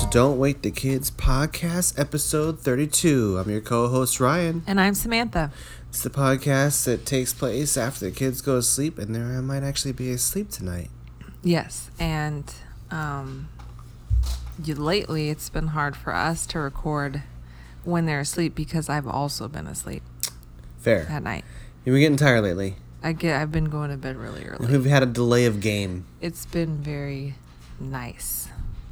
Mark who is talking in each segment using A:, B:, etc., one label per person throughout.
A: to Don't Wait the Kids podcast, episode 32. I'm your co host, Ryan.
B: And I'm Samantha.
A: It's the podcast that takes place after the kids go to sleep, and there I might actually be asleep tonight.
B: Yes, and um, you, lately it's been hard for us to record when they're asleep because I've also been asleep
A: Fair.
B: at night.
A: You've been getting tired lately.
B: I get I've been going to bed really early.
A: We've had a delay of game.
B: It's been very nice.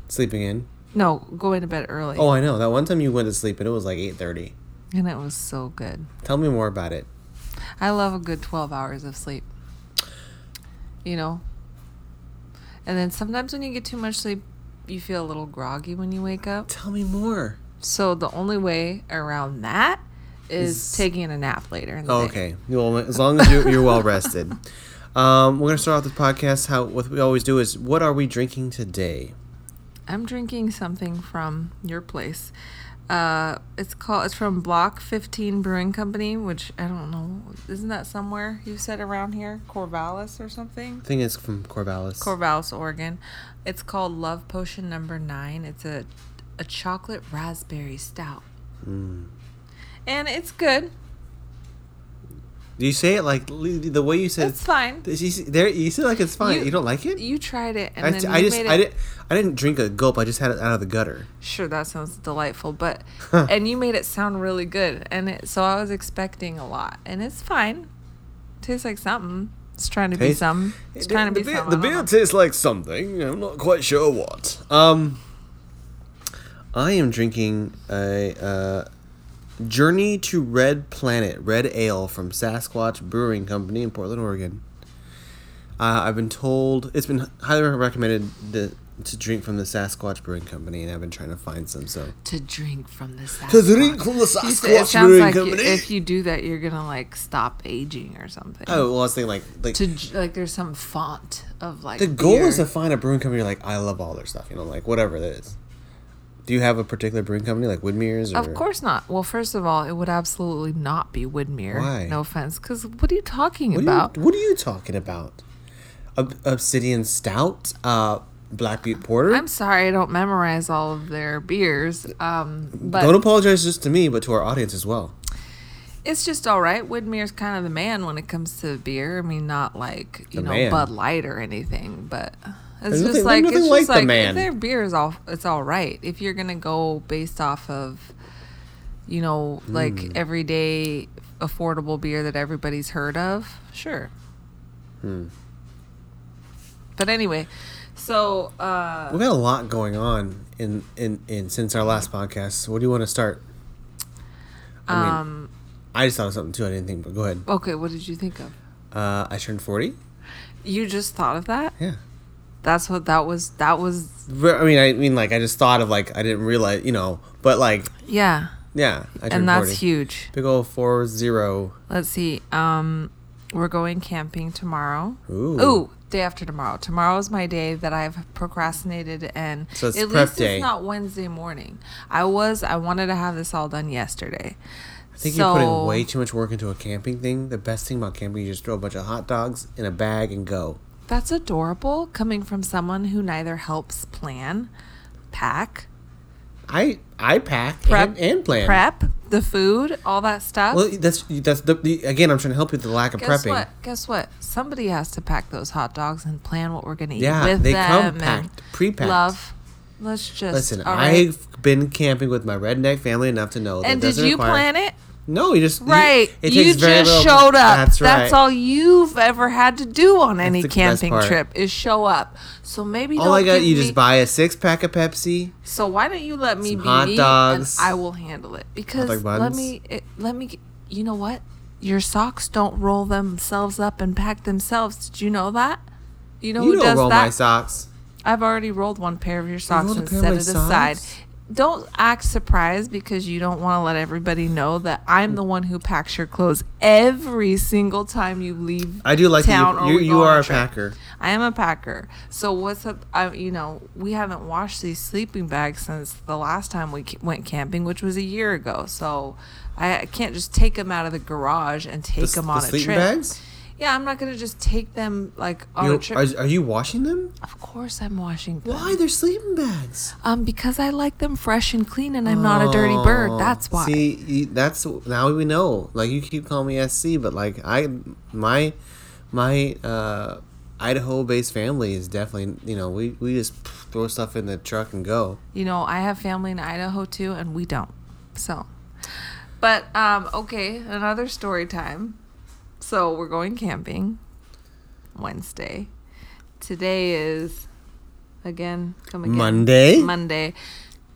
A: Sleeping in.
B: No, going to bed early.
A: Oh, I know. That one time you went to sleep and it was like 8.30.
B: and it was so good.
A: Tell me more about it.
B: I love a good 12 hours of sleep. You know? And then sometimes when you get too much sleep, you feel a little groggy when you wake up.
A: Tell me more.
B: So the only way around that is
A: Is-
B: taking a nap later in the
A: Oh,
B: day.
A: okay. Well, as long as you're, you're well rested. Um, we're gonna start off this podcast. How what we always do is, what are we drinking today?
B: I'm drinking something from your place. Uh, it's called. It's from Block 15 Brewing Company, which I don't know. Isn't that somewhere you said around here, Corvallis or something?
A: I think it's from Corvallis.
B: Corvallis, Oregon. It's called Love Potion Number Nine. It's a a chocolate raspberry stout,
A: Mm.
B: and it's good.
A: Do you say it like the way you said?
B: It's fine.
A: There, you said like it's fine. You,
B: You-
A: don't like it?
B: You tried it, and
A: I,
B: then
A: I just
B: it.
A: I didn't I didn't drink a gulp. I just had it out of the gutter.
B: Sure, that sounds delightful, but and you made it sound really good, and it, so I was expecting a lot, and it's fine. Tastes like something. It's trying to be
A: Taste-
B: something. It's trying to be
A: beer,
B: something.
A: the beer tastes like something. I'm not quite sure what. Um, I am drinking a uh, Journey to Red Planet Red Ale from Sasquatch Brewing Company in Portland, Oregon. Uh, I've been told it's been highly recommended to, to drink from the Sasquatch Brewing Company, and I've been trying to find some. So
B: to drink from the Sasquatch.
A: to drink from the
B: said- it sounds
A: Brewing
B: like
A: Company.
B: if you do that, you're gonna like stop aging or something.
A: oh well, I was thinking like like
B: To like, there's some font of like
A: the goal is to find a brewing company like I love all their stuff, you know, like whatever it is. Do you have a particular brewing company like Woodmere's? Or?
B: Of course not. Well, first of all, it would absolutely not be Woodmere.
A: Why?
B: No offense, because what are you talking
A: What
B: about?
A: Are you, what are you talking about? Ob- Obsidian Stout, uh, Black Butte Porter.
B: I'm sorry, I don't memorize all of their beers. Um, but
A: Don't apologize just to me, but to our audience as well.
B: It's just all right. Woodmere's kind of the man when it comes to beer. I mean, not like you
A: The
B: know
A: man.
B: Bud Light or anything, but it's just like it's just
A: like the
B: like
A: man.
B: if their beer is all it's all right. If you're gonna go based off of, you know, like
A: Hmm.
B: everyday affordable beer that everybody's heard of, sure.
A: Hmm.
B: But anyway, so uh,
A: We got a lot going on in, in, in since our last podcast. So what do you want to start? I mean,
B: um,
A: I just thought of something too. I didn't think, but go ahead.
B: okay, what did you think of?
A: Uh, I turned forty.
B: You just thought of that?
A: Yeah.
B: That's what that was. That was
A: I mean, I mean, like I just thought of like I didn't realize, you know, but like
B: yeah,
A: yeah,
B: and that's
A: 40.
B: huge.
A: Big old four zero.
B: Let's see. Um, we're going camping tomorrow.
A: Ooh.
B: Ooh, day after tomorrow. Tomorrow is my day that I've procrastinated, and
A: So it's
B: at
A: prep
B: least
A: day.
B: it's not Wednesday morning. I was. I wanted to have this all done yesterday.
A: I think
B: so,
A: you're putting way too much work into a camping thing. The best thing about camping, you just throw a bunch of hot dogs in a bag and go.
B: That's adorable, coming from someone who neither helps plan, pack,
A: I I pack
B: prep,
A: and, and plan.
B: prep the food, all that stuff.
A: Well, that's that's the, the again. I'm trying to help you with the lack of
B: Guess
A: prepping.
B: what? Guess what? Somebody has to pack those hot dogs and plan what we're gonna eat
A: Yeah,
B: with
A: they
B: them.
A: come packed, pre-packed.
B: Love. Let's just
A: Listen,
B: right.
A: I've been camping with my redneck family enough to know. That
B: And
A: it
B: did
A: doesn't
B: you
A: require-
B: plan it?
A: No, you just
B: Right.
A: it
B: you just showed up.
A: That's right.
B: all you've ever had to do on any camping trip is show up. So maybe
A: All
B: don't
A: I got, you
B: me-
A: just buy a six pack of Pepsi.
B: So why don't you let me be
A: hot dogs.
B: and I will handle it because let me it, let me you know what your socks don't roll themselves up and pack themselves. Did you know that? You know
A: you
B: who
A: don't
B: does
A: roll
B: that?
A: my socks.
B: I've already rolled one pair of your socks and set it aside. Don't act surprised because you don't want to let everybody know that I'm the one who packs your clothes every single time you leave.
A: I do like
B: town
A: you. You, you are a
B: trip.
A: packer.
B: I am a packer. So what's up? I, you know, we haven't washed these sleeping bags since the last time we went camping, which was a year ago. So I, can't just take them out of the garage and take
A: The,
B: them
A: the
B: on a
A: sleeping
B: trip.
A: bags.
B: Yeah, I'm not gonna just take them like on
A: You-
B: a trip.
A: are, are you washing them?
B: of course, I'm washing them.
A: Why? They're sleeping bags.
B: Um, because I like them fresh and clean, and I'm not a dirty bird.
A: Oh,
B: That's why.
A: See, you- that's now we know. Like you keep calling me SC, but like I, my, my uh, Idaho-based family is definitely you know we we just throw stuff in the truck and go.
B: You know, I have family in Idaho too, and we don't. So, but um, okay, another story time. So we're going camping Wednesday. Today is again come again
A: Monday?
B: Monday.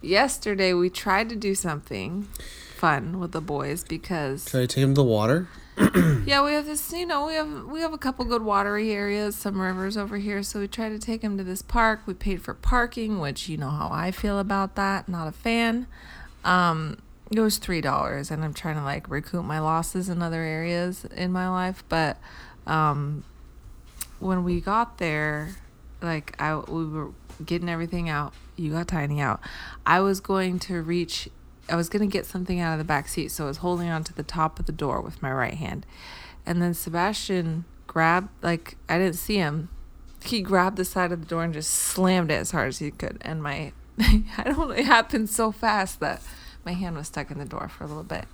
B: Yesterday we tried to do something fun with the boys because
A: Try to take them to the water.
B: yeah, we have this. You know, we have we have a couple good watery areas, some rivers over here. So we tried to take him to this park. We paid for parking, which you know how I feel about that. Not a fan. Um, it was three dollars, and I'm trying to like recoup my losses in other areas in my life. But um, when we got there, like I we were getting everything out. You got tiny out. I was going to reach. I was gonna get something out of the back seat, so I was holding on to the top of the door with my right hand, and then Sebastian grabbed like I didn't see him. He grabbed the side of the door and just slammed it as hard as he could, and my I don't know. It happened so fast that my hand was stuck in the door for a little bit,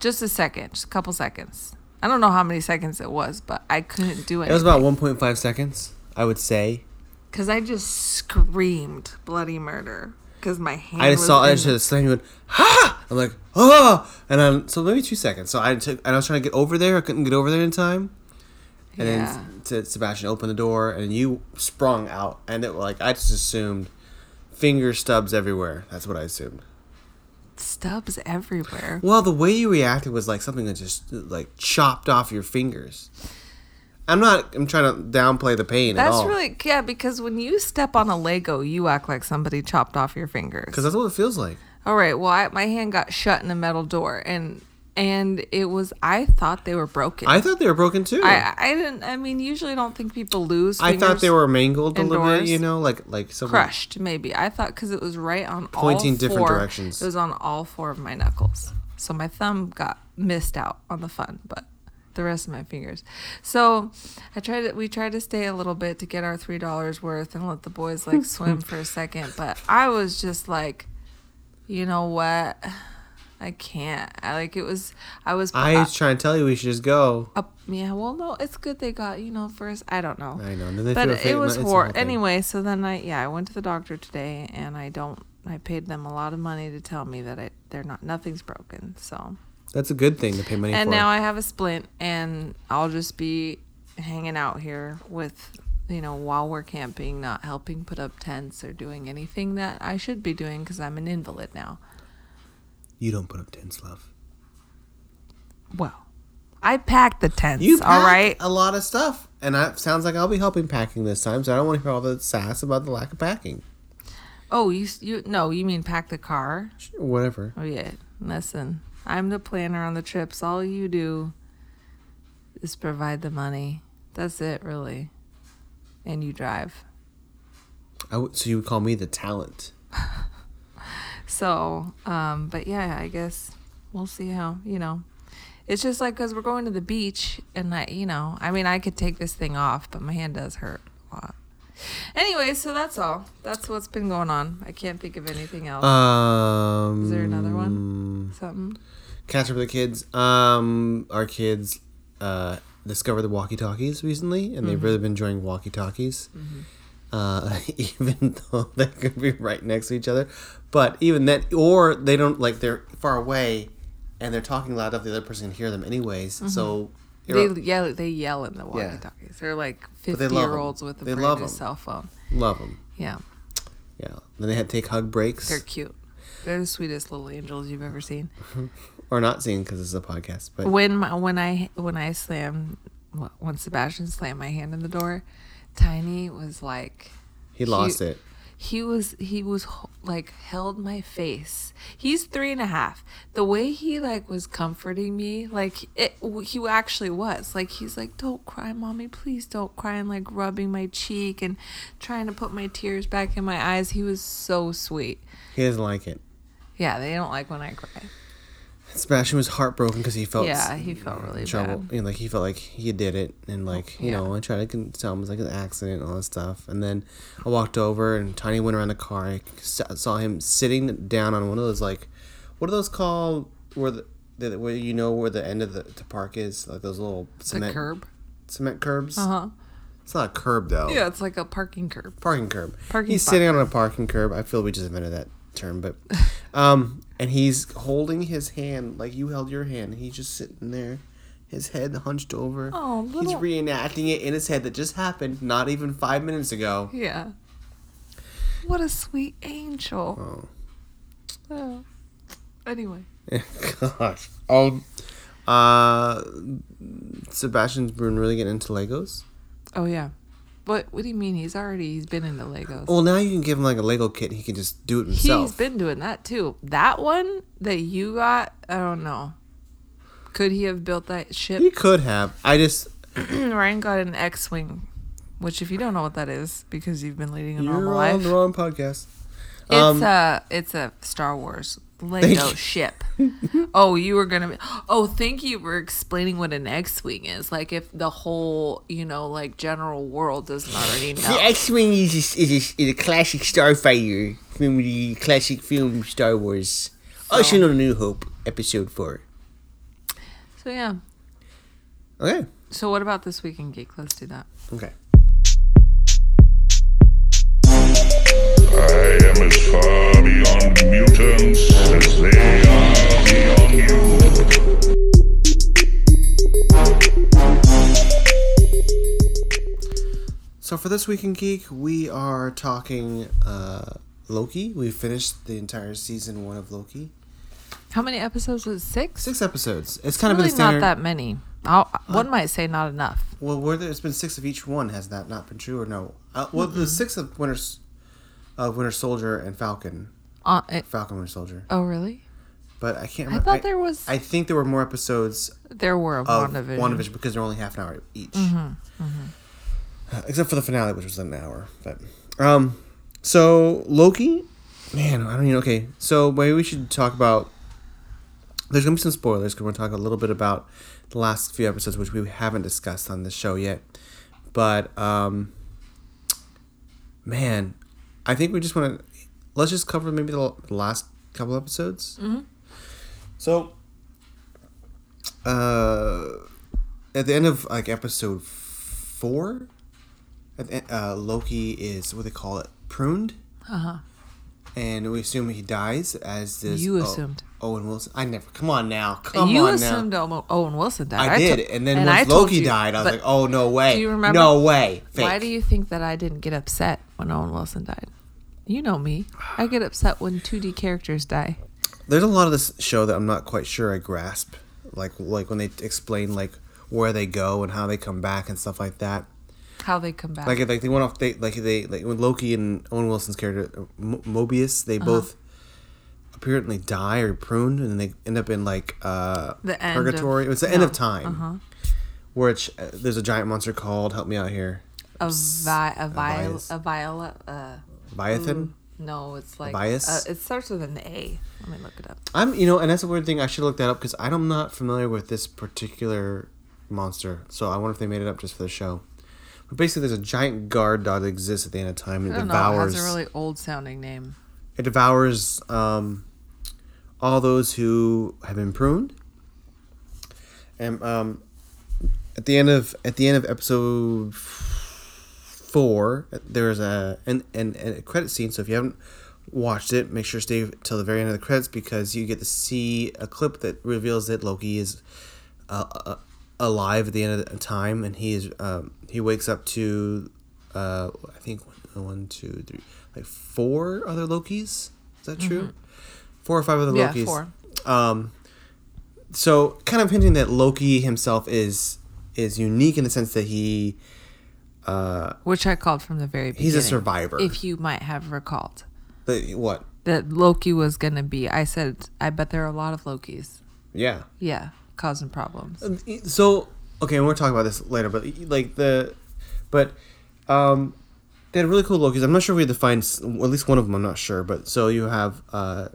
B: just a second, just a couple seconds. I don't know how many seconds it was, but I couldn't do anything.
A: It was about 1.5 seconds, I would say.
B: because I just screamed bloody murder because my hand.
A: I just
B: was
A: saw I just
B: the-
A: heard the slam. You went ha! I'm like oh, and then so maybe two seconds. So I took and I was trying to get over there. I couldn't get over there in time. And
B: Yeah.
A: then to Sebastian opened the door and you sprung out and it like I just assumed finger stubs everywhere. That's what I assumed.
B: Stubs everywhere.
A: Well, the way you reacted was like something that just like chopped off your fingers. I'm not. I'm trying to downplay the pain at
B: That's
A: all.
B: really yeah. Because when you step on a Lego, you act like somebody chopped off your fingers.
A: because that's what it feels like.
B: All right. Well, I, my hand got shut in a metal door, and and it was. I thought they were broken.
A: I thought they were broken too.
B: I, I didn't. I mean, usually I don't think people lose.
A: I thought they were mangled a little bit. You know, like like some
B: crushed. Maybe I thought because it was right on
A: Pointing
B: all
A: different
B: four-
A: directions.
B: It was on all four of my knuckles, so my thumb got missed out on the fun, but the rest of my fingers. So I tried to. We tried to stay a little bit to get our three dollars worth and let the boys like swim for a second, but I was just like, you know what. I can't. I like it was. I was.
A: I was trying to tell you we should just go.
B: up. Yeah. Well, no. It's good they got you know first. I don't know
A: I know. they
B: but it was
A: it's a
B: hor
A: whole thing.
B: anyway so then i yeah i went to the doctor today and i don't i paid them a lot of money to tell me that I, they're not nothing's broken so
A: That's a good thing to pay money
B: and
A: for.
B: now i have a splint and i'll just be hanging out here with you know while we're camping not helping put up tents or doing anything that i should be doing because i'm an invalid now
A: you don't put up tents, love.
B: well i packed the tents
A: You
B: all right
A: a lot of stuff, and that sounds like I'll be helping packing this time. So I don't want to hear all the sass about the lack of packing.
B: oh you you no you mean pack the car
A: Sure, Whatever.
B: Oh yeah, listen. I'm the planner on the trips. All you do is provide the money. That's it, really. And you drive.
A: I w- so you would call me the talent.
B: So, um, but yeah, I guess we'll see how you know. It's just like because we're going to the beach, and I, you know, I mean, I could take this thing off, but my hand does hurt a lot. Anyway, so that's all. That's what's been going on. I can't think of anything else.
A: Um,
B: Is there another one? Something.
A: Catch up with the kids. Um, our kids uh, discovered the walkie talkies recently, and they've really been enjoying walkie talkies. Uh, even though they could be right next to each other, but even then, or they don't like they're far away, and they're talking loud enough the other person can hear them anyways. Mm-hmm. So
B: They yell. They yell in the walkie-talkies. They're like fifty-year-olds with a
A: They
B: brand new cell phone.
A: love them.
B: Yeah,
A: Yeah. Then they had to take hug breaks,
B: they're cute. They're the sweetest little angels you've ever seen.
A: or not seen because it's a podcast. But
B: When my, when I when I slam when Sebastian slammed my hand in the door, Tiny was like
A: he lost it.
B: He was he was like held my face. He's three and a half. The way he like was comforting me like it he actually was. Like he's like don't cry mommy. Please don't cry and like rubbing my cheek and trying to put my tears back in my eyes. He was so sweet.
A: He doesn't like it.
B: yeah they don't like when i cry
A: Sebastian was heartbroken because he felt
B: Yeah, he felt really
A: trouble.
B: bad.
A: You know, like he felt like he did it, and like you
B: Yeah.
A: know, I tried to tell him it was like an accident and all that stuff. And then I walked over, and Tiny went around the car. and I saw him sitting down on one of those like, what are those called? Where the, the where you know where the end of the, the park is, like those little
B: The
A: cement
B: curb.
A: cement curbs.
B: Uh huh.
A: It's not a curb though.
B: Yeah, it's like a parking curb.
A: parking curb.
B: Parking
A: he's
B: spot
A: sitting on a parking curb. I feel we just invented that term, but um, and he's holding his hand like you held your hand. He's just sitting there, his head hunched over.
B: Oh,
A: He's reenacting it in his head that just happened not even five minutes ago.
B: Yeah. What a sweet angel.
A: Oh,
B: Oh. Anyway.
A: gosh. Um, uh, Sebastian's been really getting into Legos.
B: Oh yeah. What What do you mean? He's already he's been into Legos.
A: Well, now you can give him like a Lego kit. He can just do it himself.
B: He's been doing that too. That one that you got, I don't know. Could he have built that ship?
A: He could have. I just
B: Ryan got an X-wing, which if you don't know what that is because you've been leading a
A: you're
B: normal
A: on
B: life,
A: the wrong podcast.
B: it's
A: Um,
B: a it's a Star Wars Lego ship. oh, you were gonna. Be, oh, thank you for explaining what an X-wing is. Like if the whole you know like general world doesn't already know.
A: The X-wing is a, is, a, is a classic starfighter from the classic film Star Wars. Also known as New Hope, Episode Four.
B: So yeah.
A: Okay.
B: So what about this week in geek? Let's do that.
A: Okay.
C: I am as far beyond mutants as they are beyond you.
A: So for this week in geek, we are talking uh, Loki. We finished the entire season one of Loki.
B: How many episodes was it? Six?
A: Six episodes. It's kind of
B: really
A: been standard.
B: not that many. I'll, one might say not enough.
A: Well, where there's been six of each one, has that not been true or no? Uh, well, the six of Winter, of Winter Soldier and Falcon,
B: Uh, it,
A: Falcon Winter Soldier.
B: oh, really?
A: But I can't. remember.
B: I thought there was.
A: I think there were more episodes
B: there were of
A: of
B: WandaVision.
A: WandaVision because they're only half an hour each.
B: Mm-hmm,
A: Uh, Except for the finale, which was an hour. But um, so Loki, man, I don't even. Okay, so maybe we should talk about. There's gonna be some spoilers because we're gonna talk a little bit about the last few episodes, which we haven't discussed on this show yet. But um, man, I think we just want to let's just cover maybe the last couple episodes.
B: Mm-hmm.
A: So, uh, at the end of like episode four, at the, uh, Loki is what they call it pruned,
B: Uh huh.
A: and we assume he dies as this.
B: You assumed.
A: Owen Wilson. I never. Come on now. Come
B: you
A: on
B: assumed
A: now.
B: Owen- Owen Wilson died.
A: I did,
B: to-
A: and then
B: and
A: once
B: I
A: Loki
B: you,
A: died, I was like, "Oh no way!
B: Do you remember-
A: No way! Fake.
B: Why do you think that I didn't get upset when Owen Wilson died? You know me. I get upset when 2D characters die.
A: There's a lot of this show that I'm not quite sure I grasp, like like when they explain like where they go and how they come back and stuff like that.
B: How they come back.
A: Like like they went off they like they like when Loki and Owen Wilson's character Mo- Mobius they
B: Uh-huh.
A: both apparently die or pruned and they end up in like uh
B: The end of-
A: purgatory. it was the end of time.
B: uh-huh.
A: Which uh, there's a giant monster called help me out here.
B: a vi- a
A: bias.
B: a viola uh
A: Leviathan.
B: no, it's like
A: bias?
B: Uh, it starts with an A. Let me look it up.
A: I'm you know and that's a weird thing I should look that up because I'm not familiar with this particular monster. So I wonder if they made it up just for the show. But basically, there's a giant guard dog that exists at the end of time and
B: I
A: it
B: don't know. It
A: devours.
B: has a really old sounding name.
A: It devours um, all those who have been pruned. And um, at the end of at the end of episode four, there's a an, an, a credit scene. So if you haven't watched it, make sure to stay till the very end of the credits because you get to see a clip that reveals that Loki is uh, uh, alive at the end of the time, and he is um, he wakes up to uh, I think one, one, two, three, like four other Lokis. Is that true? Four or five other
B: Yeah,
A: Lokis.
B: four.
A: Um, so kind of hinting that Loki himself is is unique in the sense that he uh,
B: Which I called from the very beginning.
A: he's a survivor.
B: If you might have recalled.
A: the, what?
B: That Loki was going to be. I said, I bet there are a lot of Lokis.
A: Yeah.
B: Yeah, causing problems.
A: So okay, and we're talking about this later, but like the, but um, they had really cool Lokis. I'm not sure if we had to find at least one of them. I'm not sure, but so you have uh,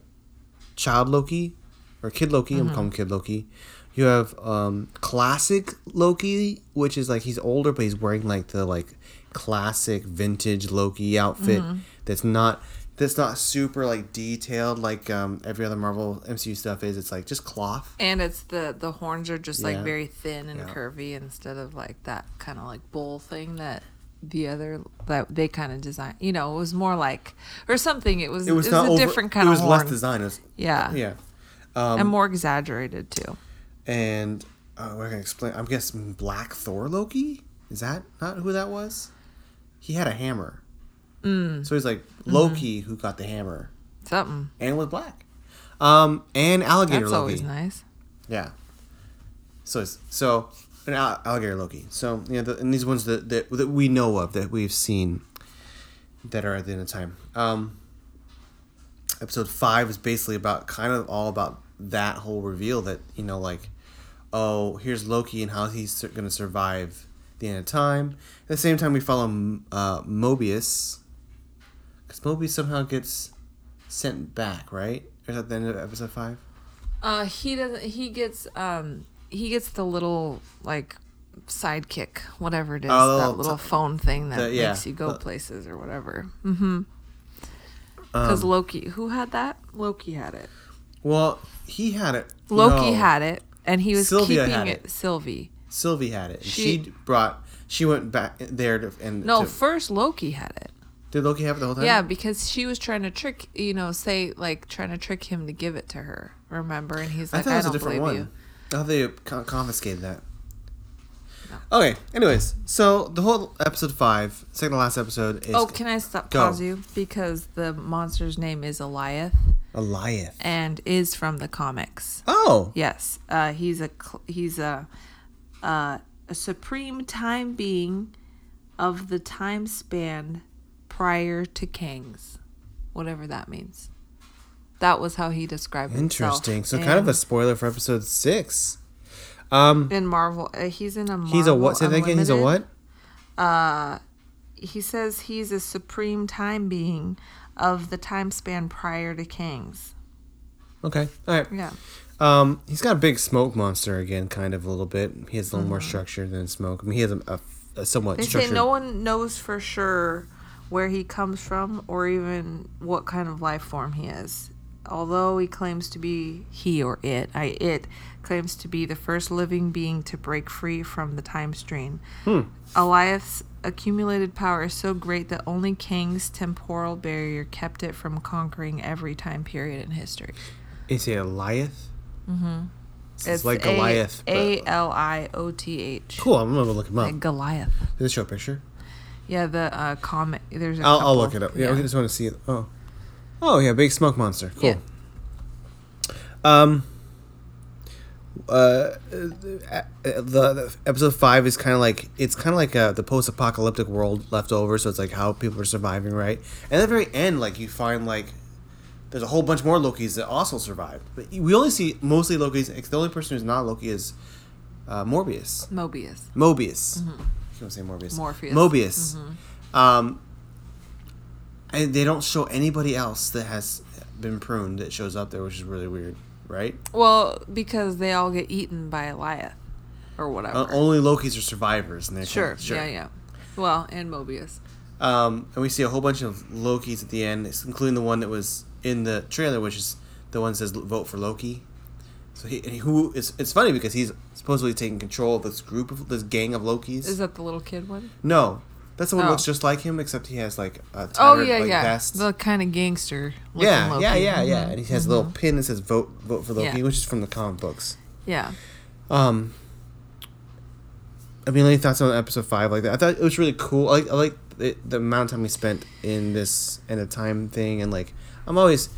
A: child Loki, or Kid Loki. I'm calling him Kid Loki. You have um, classic Loki, which is like he's older, but he's wearing like the like classic vintage Loki outfit. That's not that's not super like detailed like um, every other Marvel MCU stuff is. It's like just cloth.
B: And it's the the horns are just like very thin and
A: Yeah.
B: curvy instead of like that kind of like bull thing that the other that they kind of designed. You know, it was more like or something. It was
A: It was,
B: it was a
A: over,
B: different kind of.
A: It
B: of
A: was
B: horn.
A: less design. Was,
B: Yeah.
A: yeah.
B: and more exaggerated too.
A: And uh, what gonna explain? I'm guessing Black Thor Loki. Is that not who that was? He had a hammer. Mm. So he's like Loki who got the hammer
B: Something.
A: and was black. Um, and alligator Loki.
B: That's always nice.
A: Yeah. So it's so an al- alligator Loki. So yeah, the, and these ones that, that that we know of that we've seen that are at the end of time. Um, episode five is basically about kind of all about that whole reveal that you know like, oh here's Loki and how he's sur- gonna survive the end of time. At the same time, we follow uh, Mobius because Mobius somehow gets sent back, right? Or is that the end of episode five?
B: Uh, he doesn't. He gets um he gets the little like sidekick, whatever it is,
A: Oh,
B: that
A: little t-
B: phone thing that
A: the- yeah,
B: makes you go
A: the-
B: places or whatever. Mm-hmm. Because Loki, who had that? Loki had it.
A: Well, he had it.
B: Loki
A: No,
B: had it, and he was
A: Sylvia
B: keeping it.
A: it.
B: Sylvie.
A: Sylvie had it. and
B: She-
A: She, brought. She went back there to and
B: No,
A: to-
B: first Loki had it.
A: did Loki have it the whole time?
B: Yeah, because she was trying to trick, you know, say like trying to trick him to give it to her. Remember? And he's
A: I
B: like,
A: thought
B: I,
A: it was
B: don't
A: different
B: believe
A: one.
B: you.
A: I thought they confiscated that. Okay. Anyways, so the whole episode five, second to last episode is
B: Oh, can I stop
A: Go.
B: pause you because the monster's name is Alioth
A: Alioth.
B: and is from the comics.
A: Oh,
B: Yes, uh, he's a he's a uh, a supreme time being of the time span prior to Kang's, whatever that means. That was how he described himself.
A: interesting. So kind of a spoiler for episode six. Um,
B: in Marvel. Uh, he's in a Marvel
A: he's a what? Say that again. He's a what?
B: Uh, he says he's a supreme time being of the time span prior to Kang's.
A: Okay. All right.
B: Yeah.
A: Um, he's got a big smoke monster again, kind of a little bit. He has a little more
B: Mm-hmm.
A: structure than smoke. I mean, he has a, a, a somewhat
B: They say no one knows for sure where he comes from or even what kind of life form he is. Although he claims to be he or it, I it claims to be the first living being to break free from the time stream.
A: Hmm.
B: Alioth's accumulated power is so great that only Kang's temporal barrier kept it from conquering every time period in history.
A: Is he Alioth? Mm-hmm. It's, like
B: A-
A: Goliath.
B: A L I O T H.
A: Cool. I'm gonna look him up.
B: Like Goliath.
A: Did they show a picture?
B: Yeah, the uh, comic. There's a
A: I'll, I'll look it up. Yeah, I just want to see it. Oh, oh yeah, big smoke monster. Cool.
B: Yeah.
A: Um. Uh, the, the episode five is kind of like it's kind of like uh, the post-apocalyptic world left over. So it's like how people are surviving, right? And at the very end, like you find like there's a whole bunch more Lokis that also survived, but we only see mostly Lokis. The only person who's not Loki is uh, Morbius.
B: Mobius.
A: Mobius. I can't say Morbius.
B: Morpheus.
A: Mobius. Um, and they don't show anybody else that has been pruned that shows up there, which is really weird, right?
B: Well, because they all get eaten by Alioth or whatever.
A: Uh, only Lokis are survivors, and they're
B: sure.
A: sure.
B: Yeah, yeah. Well, and Mobius.
A: Um, and we see a whole bunch of Lokis at the end, including the one that was in the trailer, which is the one that says "Vote for Loki." So he, and who it's it's funny because he's supposedly taking control of this group of this gang of Lokis.
B: Is that the little kid one?
A: no, that's the one
B: Oh.
A: looks just like him, except he has like a
B: Oh yeah,
A: like,
B: yeah.
A: vest.
B: The kind of gangster.
A: Yeah,
B: Loki.
A: yeah, yeah, yeah. And he has a little pin that says "Vote, vote for Loki,"
B: Yeah.
A: which is from the comic books.
B: Yeah.
A: Um, I mean, any thoughts on episode five like that? I thought it was really cool. I like, I like the, the amount of time we spent in this end of time thing, and like, I'm always,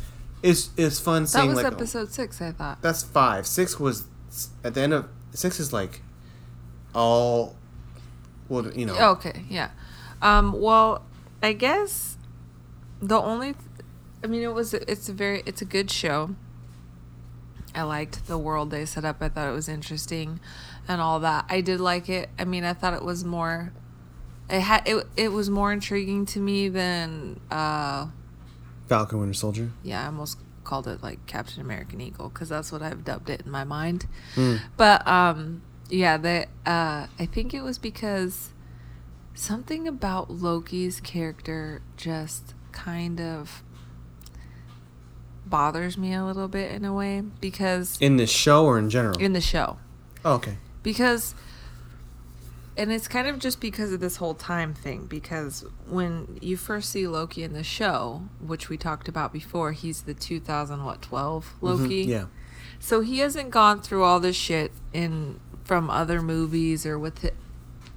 A: it's it's fun
B: That
A: seeing
B: was
A: like
B: episode six, I thought.
A: that's five. Six was at the end of six is like all, well, you know,
B: Okay, yeah. Um, well, I guess the only, th- I mean, it was it's a very it's a good show. I liked the world they set up. I thought it was interesting, and all that. I did like it. I mean, I thought it was more. It had it. It was more intriguing to me than. uh
A: Falcon Winter Soldier.
B: Yeah, I almost called it like Captain American Eagle because that's what I've dubbed it in my mind.
A: Hmm.
B: But um, yeah, they. Uh, I think it was because something about Loki's character just kind of bothers me a little bit in a way because
A: In the show or in general?
B: in the show
A: oh, okay.
B: because and it's kind of just because of this whole time thing because when you first see Loki in the show which we talked about before he's the 2000 what 12 Loki
A: Mm-hmm. Yeah.
B: so he hasn't gone through all this shit in from other movies or with it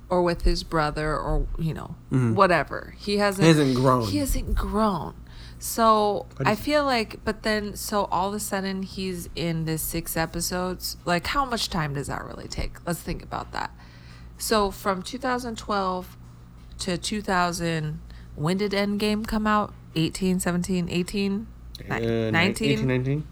B: or with his brother or you know whatever. He hasn't
A: Mm-hmm. He hasn't grown.
B: he hasn't grown. So i feel like but then so all of a sudden he's in this six episodes. Like how much time does that really take? Let's think about that. So from 2012 to 2000 when did endgame come out? 18 17 18
A: Uh,
B: Ni-
A: ni-
B: 19
A: 18, 19?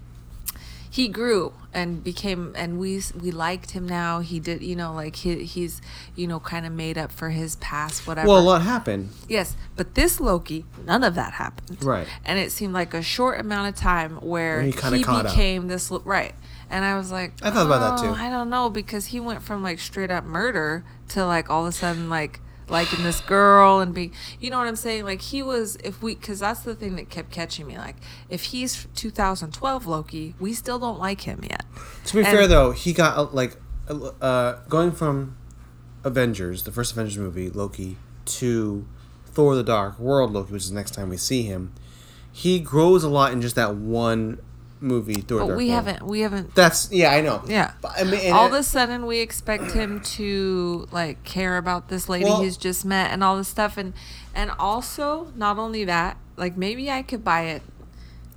B: he grew and became and we we liked him now he did you know like he, he's you know kind of made up for his past whatever
A: Well, a lot happened.
B: yes but this loki none of that happened
A: Right.
B: and it seemed like a short amount of time where
A: Where he
B: he,
A: caught up.
B: became this right and i was like
A: I thought about that,
B: "Oh,
A: too."
B: i don't know because he went from like straight up murder to like all of a sudden like liking this girl and be you know what i'm saying like he was if we because that's the thing that kept catching me like if he's 2012 loki we still don't like him yet
A: To be
B: And-
A: fair, though, he got uh, like uh, going from Avengers, the first Avengers movie, Loki, to Thor: The Dark World, Loki, which is the next time we see him. He grows a lot in just that one movie,
B: but
A: Dark
B: we
A: World.
B: haven't we haven't
A: That's yeah, I know.
B: Yeah.
A: But, I mean,
B: all
A: it-
B: of a sudden we expect him to like care about this lady
A: Well-
B: he's just met and all this stuff and and also not only that like maybe i could buy it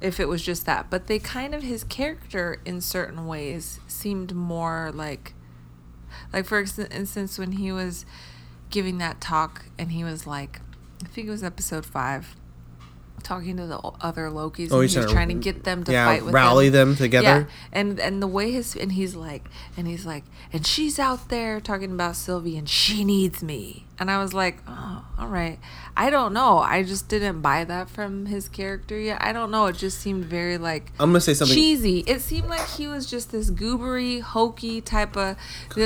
B: if it was just that but they kind of his character in certain ways seemed more like like for instance when he was giving that talk and he was like i think it was episode five talking to the other lokis
A: Oh,
B: and
A: he's
B: he was
A: trying
B: trying
A: to-
B: to get them to
A: yeah,
B: fight with
A: rally
B: him.
A: them together.
B: yeah and and the way his and he's like and he's like and she's out there talking about sylvie and she needs me and i was like oh all right i don't know. I just didn't buy that from his character yet. I don't know. It just seemed very like
A: I'm gonna say something.
B: cheesy. It seemed like he was just this goobery hokey type of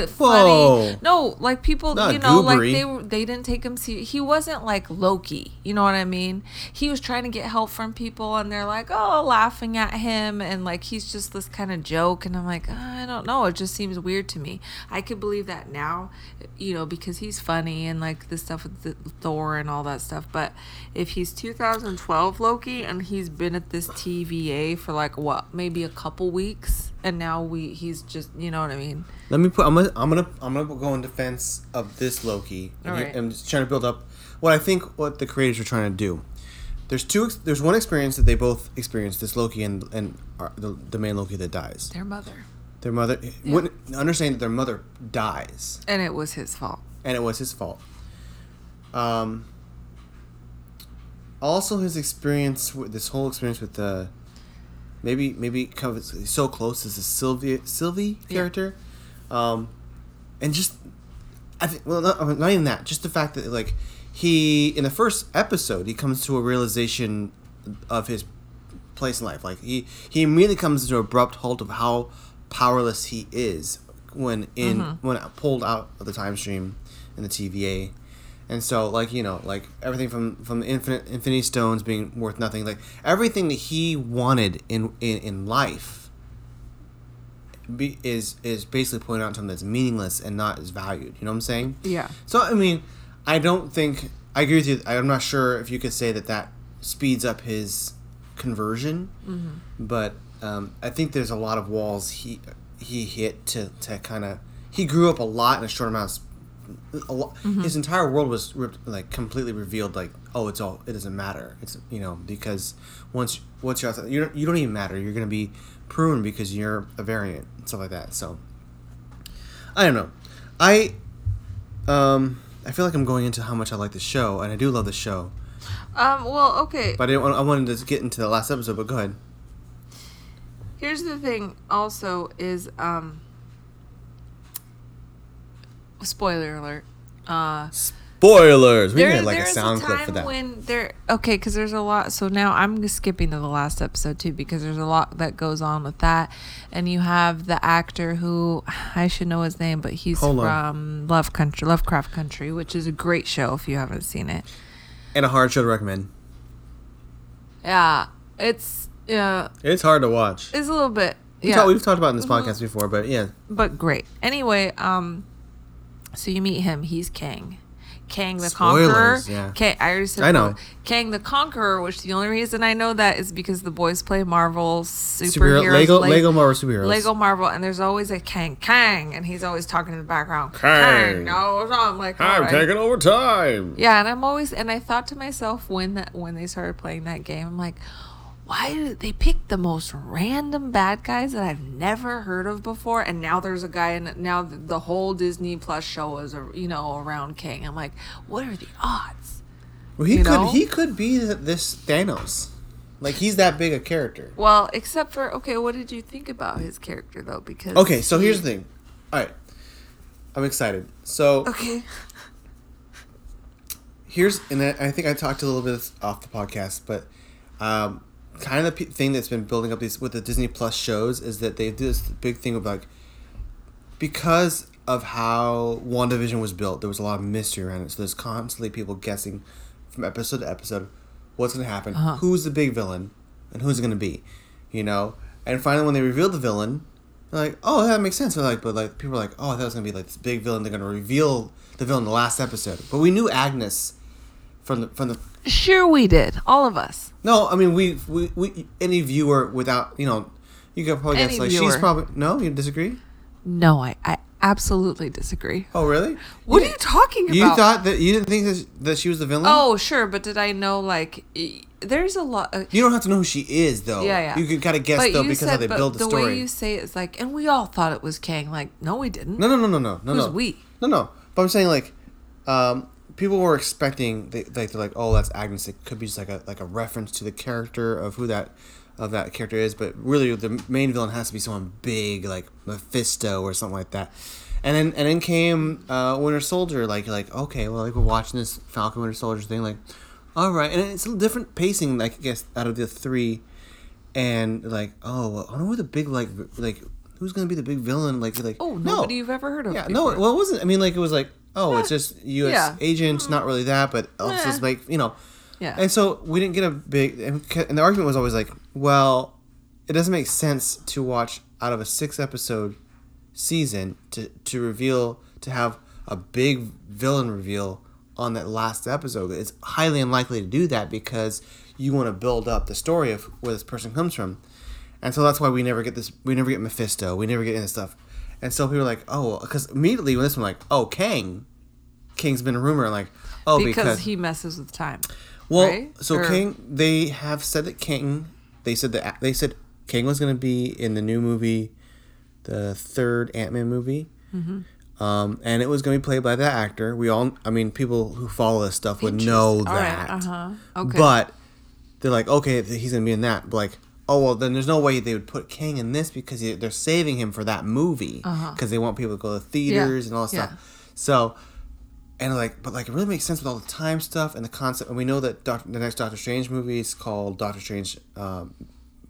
B: funny no like people
A: Not
B: you know like they were they didn't take him serious he wasn't like loki. You know what i mean? He was trying to get help from people and they're like oh laughing at him. And like he's just this kind of joke. And i'm like i don't know. It just seems weird to me. I could believe that now you know because he's funny and like the stuff with the thor and all that stuff but if he's 2012 loki and he's been at this tva for like what maybe a couple weeks and now we he's just you know what i mean
A: Let me put. I'm gonna. I'm gonna. I'm gonna go in defense of this Loki. And
B: All right.
A: I'm just trying to build up what I think what the creators are trying to do. There's two. There's one experience that they both experienced. This Loki and and our, the, the main Loki that dies.
B: their mother
A: Their mother. Wouldn't understand that their mother dies,
B: and it was his fault
A: and it was his fault. Um. Also, his experience with this whole experience with the. Maybe maybe kind of so close as the Sylvia Sylvie
B: Yeah.
A: character, um, and just I think well not, not even that just the fact that like he in the first episode he comes to a realization of his place in life like he he immediately comes to an abrupt halt of how powerless he is when in when pulled out of the time stream in the TVA and so like you know like everything from from infinite infinity stones being worth nothing like everything that he wanted in in, in life be, is is basically pointing out to him that's meaningless and not as valued. You know what I'm saying?
B: Yeah.
A: So I mean, I don't think I agree with you. I'm not sure if you could say that that speeds up his conversion, but um, I think there's a lot of walls he he hit to to kind of he grew up a lot in a short amount. Lot, His entire world was ripped, like completely revealed. Like, oh, it's all it doesn't matter. It's you know because once once you're outside, you don't you don't even matter. You're gonna be pruned because you're a variant and stuff like that. So I don't know. I um I feel like I'm going into how much I like the show, and I do love the show.
B: Um. Well, okay.
A: But I didn't. Want, I wanted to get into the last episode, but go ahead.
B: Here's the thing. Also, is um. Spoiler alert. Uh.
A: Spoilers. We
B: There,
A: need like a sound clip
B: time
A: for that.
B: when there. Okay, because there's a lot. So now I'm skipping to the last episode too, because there's a lot that goes on with that, and you have the actor who I should know his name, but he's
A: Hold on.
B: from Love Country, Lovecraft Country, which is a great show if you haven't seen it.
A: and a hard show to recommend.
B: Yeah, it's yeah,
A: It's hard to watch.
B: it's a little bit
A: We
B: yeah,
A: talk- we've talked about it in this
B: Mhm.
A: podcast before, but yeah.
B: but great. Anyway, um, so you meet him. He's Kang. Kang the
A: Spoilers,
B: Conqueror.
A: yeah.
B: Kang, I already said
A: I know.
B: Kang the Conqueror, which the only reason I know that is because the boys play Marvel
A: Superhero,
B: superheroes.
A: Lego,
B: like-
A: Lego Marvel superheroes.
B: Lego Marvel, and there's always a Kang, Kang, and he's always talking in the background.
A: Kang.
B: no, oh, it's. I'm like. I'm taking
A: over time.
B: Yeah, and I'm always, and I thought to myself when that when they started playing that game, I'm like, why did they pick the most random bad guys that I've never heard of before? And now there's a guy, and now the, whole Disney Plus show is, you know, around Kang. I'm like, what are the odds?
A: Well, he
B: You
A: could
B: know?
A: he could be this Thanos. Like he's that big a character.
B: Well, except for okay, what did you think about his character though? Because
A: Okay, so here's the thing. All right, I'm excited. So
B: Okay.
A: here's and I, I think I talked a little bit off the podcast, but um, kind of the thing that's been building up these with the Disney Plus shows is that they do this big thing of like because of how WandaVision was built, there was a lot of mystery around it. So there's constantly people guessing from episode to episode what's going to happen,
B: Uh-huh.
A: who's the big villain, and who's it going to be, you know. And finally, when they revealed the villain, they're like, "Oh, that makes sense." They're like, but like people are like, "Oh, I thought it was going to be like this big villain." They're going to reveal the villain in the last episode, but we knew Agnes from the from the
B: Sure, we did. All of us.
A: no, I mean we we, we any viewer without you know you could probably guess like she's probably no you disagree.
B: No, I, I absolutely disagree.
A: Oh really?
B: What are you talking about?
A: You thought that you didn't think that, that she was the villain?
B: Oh, sure, but did I know like e- there's a lot? Of,
A: You don't have to know who she is though.
B: yeah, yeah.
A: You can kind of guess
B: But
A: though because
B: said,
A: how they build the,
B: the
A: story.
B: The way you say it is like, and we all thought it was Kang. Like, no, we didn't.
A: No, no, no, no, no, no,
B: Who's
A: no.
B: we?
A: No, no. But I'm saying like, um, people were expecting they like they're like, oh, that's Agnes. It could be just like a like a reference to the character of who that of that character is, but really the main villain has to be someone big like Mephisto or something like that. And then and then came uh, Winter Soldier. Like like okay, well like we're watching this Falcon Winter Soldier thing. Like, all right, and it's a different pacing. Like I guess out of the three, and like oh, well, I don't know who the big like like who's gonna be the big villain. Like like
B: Oh,
A: no.
B: nobody you've ever heard of.
A: Yeah, no, well, it wasn't. I mean, like it was like, oh, it's just U.S.
B: Yeah.
A: agents, not really that, but it's like you know.
B: Yeah.
A: And so we didn't get a big, and and the argument was always like, well, it doesn't make sense to watch out of a six episode season to to reveal to have a big villain reveal on that last episode. It's highly unlikely to do that because you want to build up the story of where this person comes from. And so that's why we never get this. We never get Mephisto. We never get any of this stuff. And so people are like, oh, because immediately when this one, like, oh, Kang, Kang's been a rumor, like, oh,
B: because,
A: because,
B: he messes with time.
A: well,
B: right?
A: so
B: Or-
A: Kang, they have said that Kang, they said that they said Kang was going to be in the new movie, the third Ant Man movie.
B: Mm-hmm.
A: Um, and it was going to be played by that actor. We all, I mean, people who follow this stuff would know
B: All right,
A: that.
B: uh-huh. Okay.
A: But they're like, okay, he's gonna be in that. But like, oh well, then there's no way they would put Kang in this because they're saving him for that movie because they want people to go to theaters and all that
B: Uh-huh. yeah.
A: stuff. So, and like, but like, it really makes sense with all the time stuff and the concept. And we know that Doctor, the next Doctor Strange movie is called Doctor Strange um,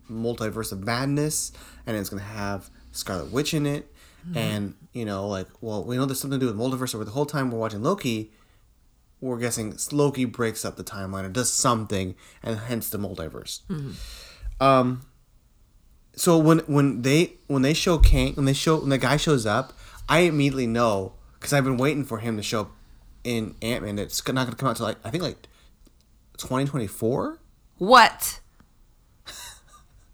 A: Multiverse of Madness, and it's gonna have Scarlet Witch in it.
B: Mm-hmm.
A: And you know, like, well, we know there's something to do with multiverse. So the whole time we're watching Loki, we're guessing Loki breaks up the timeline or does something, and hence the multiverse. Um. So when when they when they show Kang when they show when the guy shows up, I immediately know because I've been waiting for him to show up in Ant Man. It's not going to come out till like I think like twenty twenty four
B: what?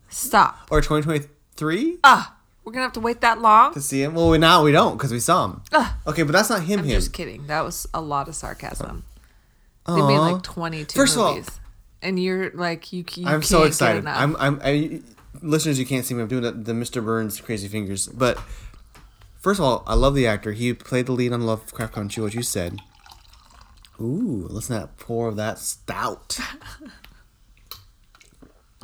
B: Stop.
A: or twenty twenty three
B: Ah, we're gonna have to wait that long.
A: to see him. Well, we now we don't because we saw him.
B: Ugh.
A: Okay, but that's not him.
B: I'm
A: him.
B: just kidding. That was a lot of sarcasm. They made like 22
A: First of all-
B: movies, and you're like you. you
A: I'm so excited. I'm, I'm, I, listeners, you can't see me. I'm doing the, the Mr. Burns crazy fingers. But first of all, I love the actor. He played the lead on Lovecraft Country, what you said. Ooh, listen to that pour of that stout.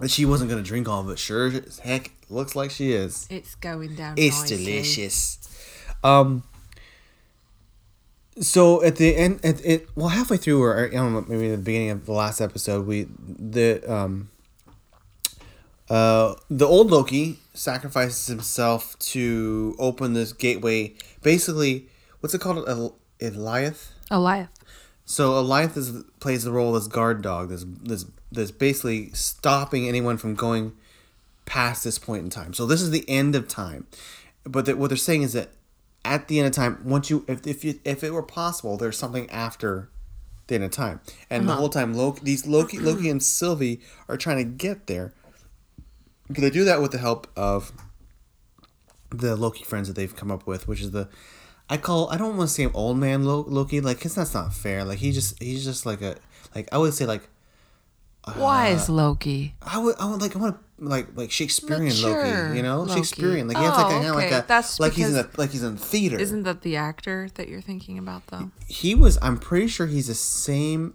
A: She wasn't gonna drink all of it. Sure as heck, looks like she is.
B: It's going down.
A: It's
B: nicely.
A: delicious. Um. So at the end, at it well halfway through, or I don't know, maybe at the beginning of the last episode, we the um. Uh, the old Loki sacrifices himself to open this gateway. Basically, what's it called? El- Alioth.
B: Alioth.
A: So Alioth is, plays the role of this guard dog. This this this basically stopping anyone from going past this point in time. So this is the end of time. But that what they're saying is that at the end of time, once you if if you, if it were possible, there's something after the end of time. And the uh-huh. whole time, Loki, these Loki, Loki and Sylvie are trying to get there. But they do that with the help of the Loki friends that they've come up with, which is the I call I don't want to say old man Loki, like cause that's not fair. Like he just he's just like a like I would say like
B: Wise Loki.
A: I would I would like I want to like like Shakespearean
B: Mature
A: Loki, you know
B: Loki.
A: Shakespearean. Like he has
B: Oh,
A: like of like
B: okay.
A: a
B: That's
A: like he's in a like he's in theater.
B: Isn't that the actor that you're thinking about though?
A: he was I'm pretty sure he's the same.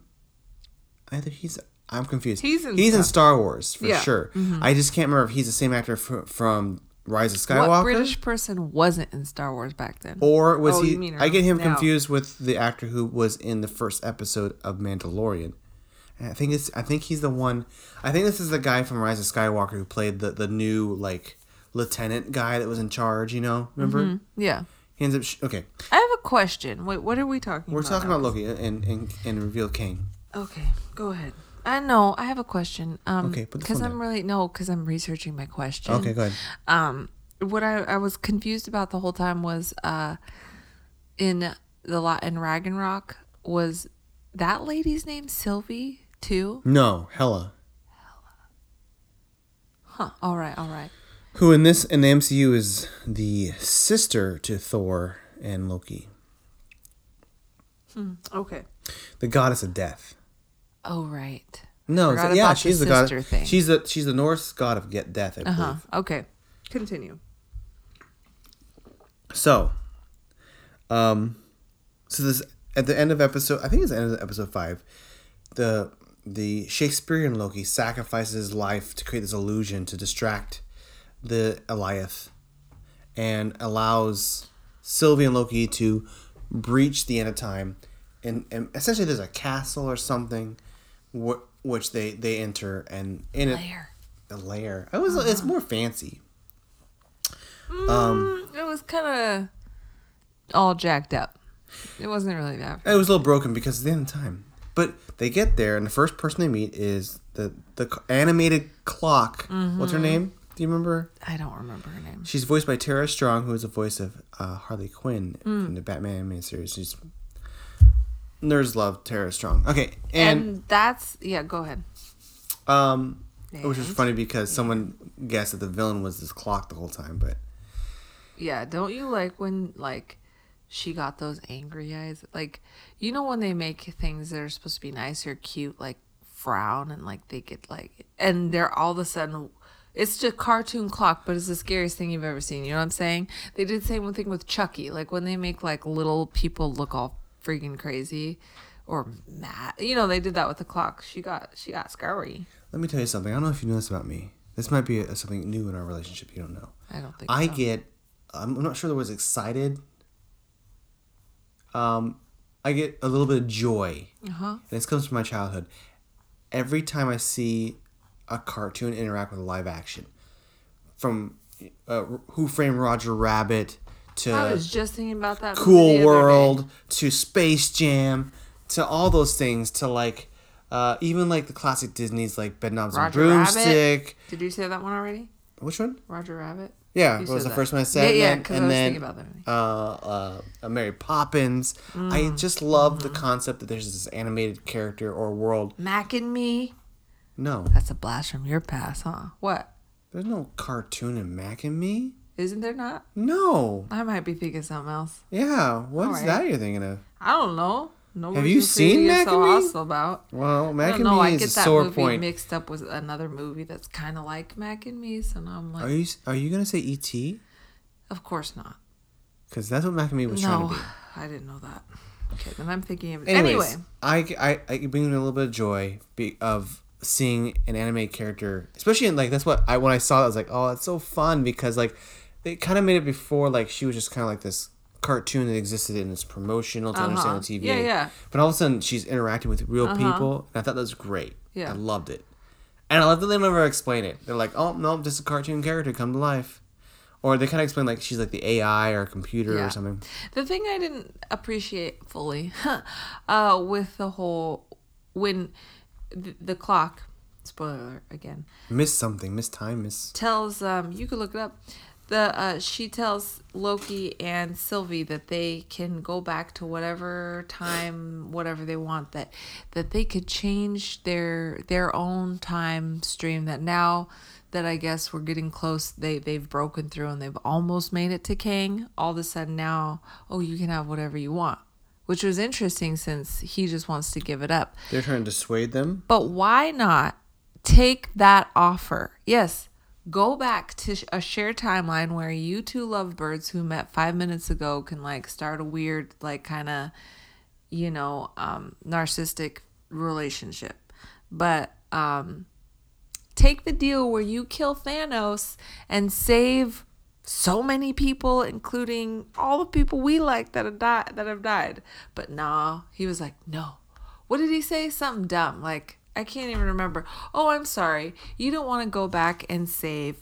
A: Either he's I'm confused.
B: He's in
A: he's in. Star Wars for
B: Yeah. Mm-hmm.
A: sure. I just can't remember if he's the same actor fr- from Rise of Skywalker.
B: What British person wasn't in Star Wars back then?
A: Or was
B: Oh,
A: he?
B: you
A: I get him
B: now.
A: confused with the actor who was in the first episode of Mandalorian. I think it's. I think he's the one. I think this is the guy from Rise of Skywalker who played the the new like lieutenant guy that was in charge. You know, remember?
B: Yeah.
A: He ends up. Sh- okay,
B: I have a question. Wait, what are we talking about?
A: we're
B: about?
A: talking about Loki and and and reveal King.
B: Okay, go ahead. I know. I have a question. Um,
A: Okay,
B: because I'm
A: down.
B: really no, because I'm researching my question.
A: Okay, go ahead.
B: Um, what I I was confused about the whole time was uh, in the lot in Ragnarok was that lady's name Sylvie too?
A: No, Hela,
B: Huh. All right. All right.
A: who in this in the MCU is the sister to Thor and Loki, Hmm.
B: Okay.
A: the goddess of death.
B: Oh right.
A: No,
B: Forgot
A: yeah,
B: the
A: she's the, god.
B: sister thing.
A: She's the she's the Norse god of get death. I
B: Uh huh.
A: believe.
B: Okay. Continue.
A: So, um, so this at the end of episode, I think it's the end of episode five. The the Shakespearean Loki sacrifices his life to create this illusion to distract the Alioth, and allows Sylvie and Loki to breach the end of time, and, and essentially there's a castle or something, wh- which they they enter and in it
B: Layer.
A: a lair. It was it's more fancy.
B: Mm, it was kind of all jacked up. It wasn't really that.
A: It was a little broken because it's the end of time. But they get there, and the first person they meet is the the animated clock. What's her name? Do you remember?
B: I don't remember her name.
A: She's voiced by Tara Strong, who is the voice of uh, Harley Quinn in the Batman animated series. She's nerds love Tara Strong. Okay,
B: And,
A: and,
B: that's yeah. Go ahead.
A: um, which was
B: And?
A: funny because someone guessed that the villain was this clock the whole time, but
B: Yeah, don't you like when like she got those angry eyes? Like you know when they make things that are supposed to be nice or cute, like frown and like they get like and they're all of a sudden it's just a cartoon clock, but it's the scariest thing you've ever seen. You know what I'm saying? They did the same thing with Chucky. Like when they make like little people look all freaking crazy or mad. You know, they did that with the clock. She got she got scary.
A: let me tell you something. I don't know if you know this about me. This might be a, something new in our relationship you don't know.
B: I don't think
A: I
B: so.
A: get I'm not sure the word's excited. Um I get a little bit of joy.
B: Uh-huh.
A: And this comes from my childhood. Every time I see a cartoon interact with live action. From uh, Who Framed Roger Rabbit to
B: I was just thinking about that.
A: Cool. World to Space Jam to all those things to like uh, even like the classic Disney's like Bedknobs and
B: Roger
A: Broomstick.
B: Rabbit. Did you say that one already?
A: Which one?
B: Roger Rabbit.
A: Yeah,
B: You
A: it was the
B: that.
A: first one I said.
B: Yeah, yeah,
A: and
B: 'cause
A: then,
B: I was
A: and
B: thinking about that
A: then uh, uh, Mary Poppins. I just love the concept that there's this animated character or world.
B: Mac and Me.
A: No,
B: That's a blast from your past, huh? What?
A: there's no cartoon in Mac and Me.
B: Isn't there not?
A: No.
B: I might be thinking something else.
A: Yeah, what is
B: Alright.
A: that you're thinking of?
B: I don't know. No
A: Have you seen
B: to get
A: Mac
B: so
A: and Me?
B: hostile about.
A: Well, Mac and.
B: I
A: Me
B: get
A: is a
B: that
A: sore
B: movie
A: point.
B: mixed up with another movie that's kind of like Mac and Me, so now I'm like,
A: Are you are you gonna say E.T.?
B: of course not.
A: Because that's what Mac and Me was trying to be.
B: I didn't know that. Okay, then I'm thinking of
A: Anyways,
B: anyway.
A: I, I, I it brings a little bit of joy be, of seeing an anime character, especially in like that's what I when I saw it, I was like, oh, that's so fun because like they kind of made it before like she was just kind of like this cartoon that existed and it's promotional to understand
B: Uh-huh.
A: on TV.
B: Yeah, yeah.
A: But all of a sudden, she's interacting with real
B: Uh-huh.
A: people, and I thought that was great.
B: Yeah.
A: I loved it, and I love that they never explain it. They're like, "Oh no, just a cartoon character come to life," or they kind of explain like she's like the AI or computer
B: Yeah.
A: or something.
B: The thing I didn't appreciate fully uh, with the whole when the, the clock spoiler again
A: Miss something, miss time, miss.
B: tells um you could look it up the uh she tells Loki and Sylvie that they can go back to whatever time whatever they want that that they could change their their own time stream that now that I guess we're getting close they they've broken through and they've almost made it to Kang all of a sudden now oh you can have whatever you want which was interesting since he just wants to give it up
A: They're trying to dissuade them.
B: but why not take that offer? Yes, go back to a shared timeline where you two lovebirds who met five minutes ago can like start a weird, like kind of, you know, um, narcissistic relationship. But um, take the deal where you kill Thanos and save so many people, including all the people we like that have died. That have died. But nah, he was like, no. What did he say? Something dumb. Like I can't even remember. Oh, I'm sorry. You don't want to go back and save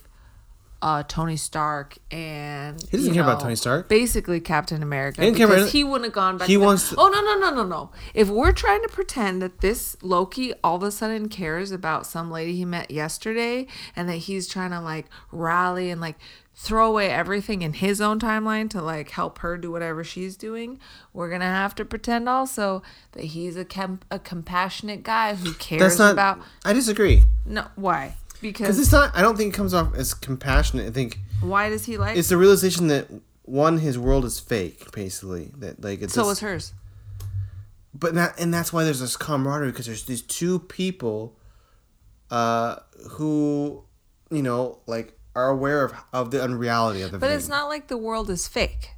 B: uh, Tony Stark and
A: He doesn't
B: you
A: care about Tony Stark.
B: Basically, Captain America.
A: He didn't care
B: because
A: about-
B: he wouldn't have gone back.
A: He wants to-
B: Oh no no no no no! If we're trying to pretend that this Loki all of a sudden cares about some lady he met yesterday, and that he's trying to like rally and like throw away everything in his own timeline to like help her do whatever she's doing, we're gonna have to pretend also that he's a com- a compassionate guy who cares
A: That's not.
B: about
A: I disagree
B: no why because
A: it's not. I don't think it comes off as compassionate. I think
B: why does he like
A: it's the realization that one, his world is fake, basically. That like it's
B: so
A: just-
B: was hers.
A: but that and that's why there's this camaraderie because there's these two people uh who you know like are aware of of the unreality of the
B: But
A: thing.
B: it's not like the world is fake.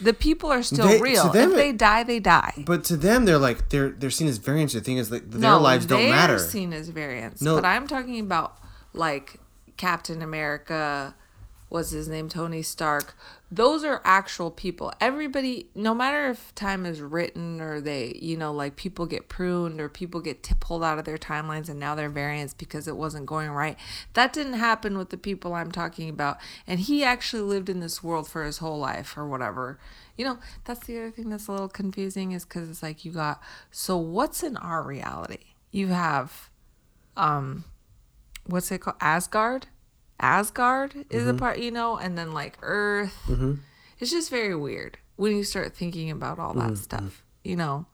B: The people are still
A: They-
B: real.
A: them
B: if they die, they die.
A: but to them they're like they're they're seen as variants the thing is like their
B: no,
A: lives don't matter.
B: they're
A: matter
B: seen as variants.
A: No.
B: But I'm talking about like Captain America, what's his name, Tony Stark. Those are actual people. Everybody, no matter if time is written or they, you know, like people get pruned or people get t- pulled out of their timelines and now they're variants because it wasn't going right. That didn't happen with the people I'm talking about. And he actually lived in this world for his whole life or whatever. You know, that's the other thing that's a little confusing is because it's like you got, so what's in our reality? You have um what's it called asgard asgard is
A: Mm-hmm.
B: a part you know and then like earth it's just very weird when you start thinking about all
A: Mm-hmm.
B: that stuff you know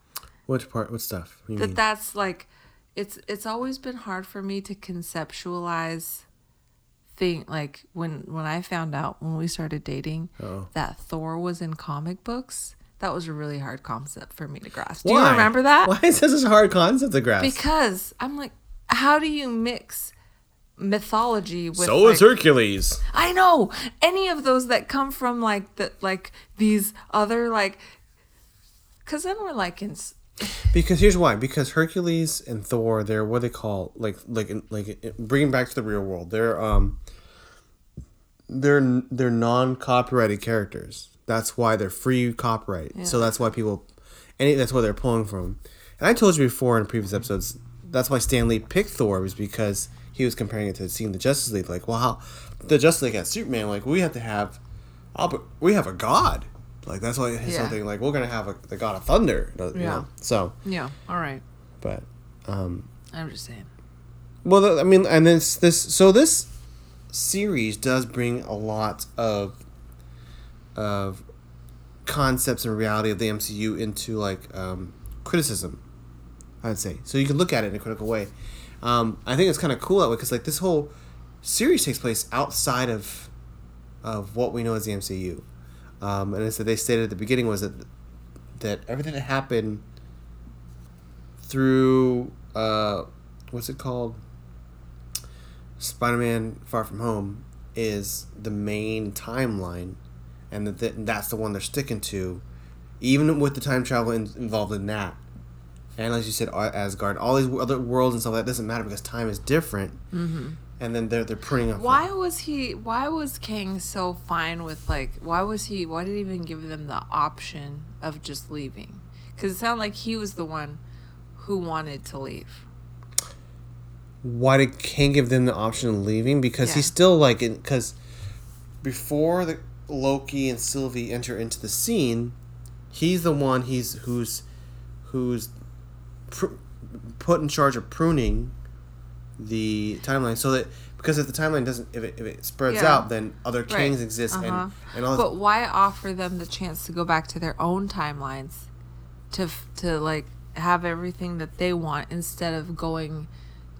A: which part what stuff What
B: that
A: mean?
B: that's like it's it's always been hard for me to conceptualize thing like when when i found out when we started dating
A: Uh-oh.
B: that thor was in comic books that was a really hard concept for me to grasp do
A: Why?
B: you remember that
A: why is this a hard concept to grasp
B: because I'm like, how do you mix mythology with
A: so
B: like,
A: is hercules
B: I know any of those that come from like the like these other like, because then we're like in
A: Because here's why. Because Hercules and Thor, they're what they call like like like bringing back to the real world. They're um. They're they're non copyrighted characters. That's why they're free copyright. So that's why people, and that's why they're pulling from. And I told you before in previous episodes. That's why Stan Lee picked Thor was because he was comparing it to seeing the Justice League. Like, well, how the Justice League has Superman. Like, we have to have, we have a god. Like that's why his
B: Yeah.
A: whole thing. Like, we're gonna have a, the god of thunder. you
B: Yeah.
A: know? So
B: yeah. All right,
A: but um
B: I'm just saying.
A: well i mean and this this so this series does bring a lot of of concepts and reality of the mcu into like um criticism i'd say so you can look at it in a critical way um i think it's kind of cool that way because like this whole series takes place outside of of what we know as the mcu um and as they stated at the beginning was that that everything that happened through uh, what's it called? Spider-Man: Far From Home is the main timeline, and that that's the one they're sticking to, even with the time travel in- involved in that. And as you said, Asgard, all these other worlds and stuff like that doesn't matter because time is different. Mm-hmm. and then they're they're pruning off.
B: Why was he? Why was Kang so fine with like? Why was he? Why did he even give them the option of just leaving? Because it sounded like he was the one who wanted to leave.
A: Why did Kang give them the option of leaving? Because he's still like because before the Loki and Sylvie enter into the scene, he's the one he's who's who's pr- put in charge of pruning the timeline so that because if the timeline doesn't if it, if it spreads
B: Yeah.
A: out then other Kangs exist
B: Uh-huh.
A: and and all
B: But why offer them the chance to go back to their own timelines, to to like have everything that they want instead of going